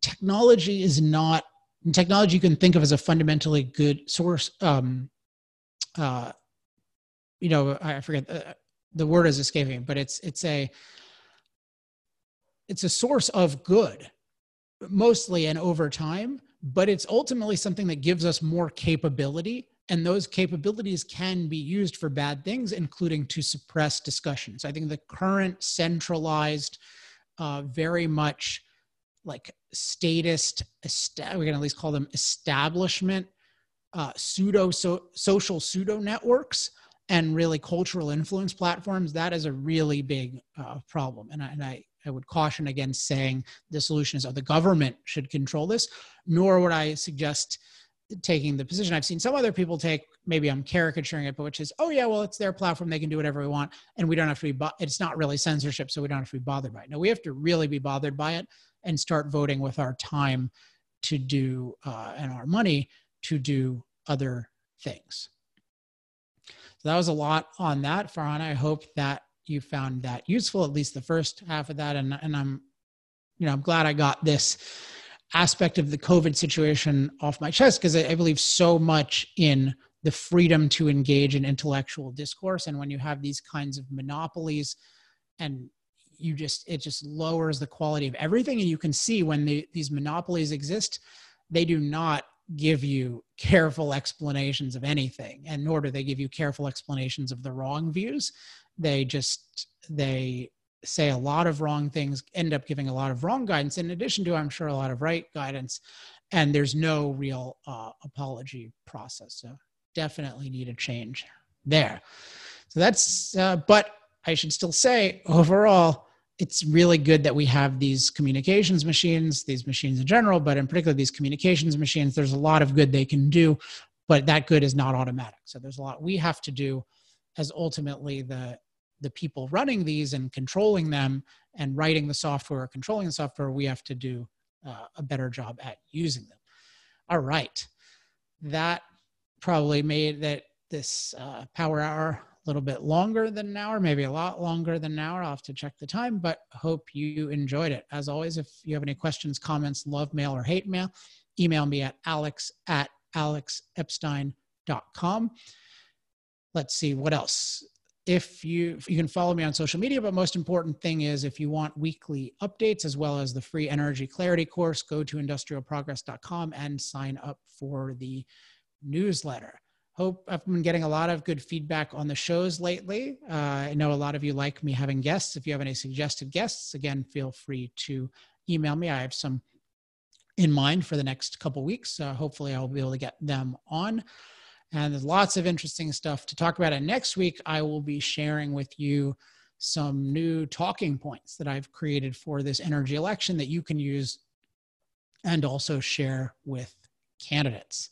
technology is not technology you can think of as a fundamentally good source. Um, uh, you know, I forget the, uh, the word is escaping, but it's it's a it's a source of good, mostly and over time. But it's ultimately something that gives us more capability and those capabilities can be used for bad things including to suppress discussions i think the current centralized uh, very much like statist we can at least call them establishment uh, pseudo so, social pseudo networks and really cultural influence platforms that is a really big uh, problem and I, and I I would caution against saying the solution is oh the government should control this, nor would I suggest taking the position I've seen some other people take. Maybe I'm caricaturing it, but which is, oh yeah, well it's their platform; they can do whatever we want, and we don't have to be. Bo- it's not really censorship, so we don't have to be bothered by it. No, we have to really be bothered by it and start voting with our time to do uh, and our money to do other things. So that was a lot on that, Farhana. I hope that you found that useful, at least the first half of that, and and I'm, you know, I'm glad I got this aspect of the COVID situation off my chest because I, I, believe so much in the freedom to engage in intellectual discourse. And when you have these kinds of monopolies and you just, it just lowers the quality of everything. And you can see when the, these monopolies exist, they do not give you careful explanations of anything and nor do they give you careful explanations of the wrong views they just they say a lot of wrong things, end up giving a lot of wrong guidance, in addition to, I'm sure, a lot of right guidance. And there's no real uh, apology process. So definitely need a change there. So that's, uh, but I should still say overall, it's really good that we have these communications machines, these machines in general, but in particular, these communications machines. There's a lot of good they can do, but that good is not automatic. So there's a lot we have to do as ultimately the the people running these and controlling them and writing the software, or controlling the software, we have to do uh, a better job at using them. All right. That probably made that this uh, power hour a little bit longer than an hour, maybe a lot longer than an hour. I'll have to check the time, but hope you enjoyed it. As always, if you have any questions, comments, love mail, or hate mail, email me at alex at alexepstein.com. Let's see what else if you you can follow me on social media but most important thing is if you want weekly updates as well as the free energy clarity course go to industrialprogress.com and sign up for the newsletter. Hope i've been getting a lot of good feedback on the shows lately. Uh, i know a lot of you like me having guests. If you have any suggested guests again feel free to email me. I have some in mind for the next couple weeks uh, hopefully i'll be able to get them on and there's lots of interesting stuff to talk about. And next week, I will be sharing with you some new talking points that I've created for this energy election that you can use and also share with candidates.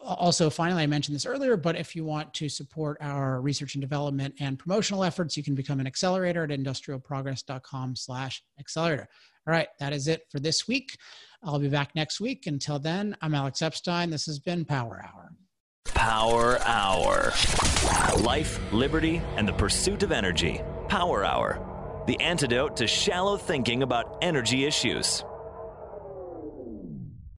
Also, finally, I mentioned this earlier, but if you want to support our research and development and promotional efforts, you can become an accelerator at industrialprogress.com slash accelerator. All right, that is it for this week. I'll be back next week. Until then, I'm Alex Epstein. This has been Power Hour. Power Hour. Life, liberty, and the pursuit of energy. Power Hour. The antidote to shallow thinking about energy issues.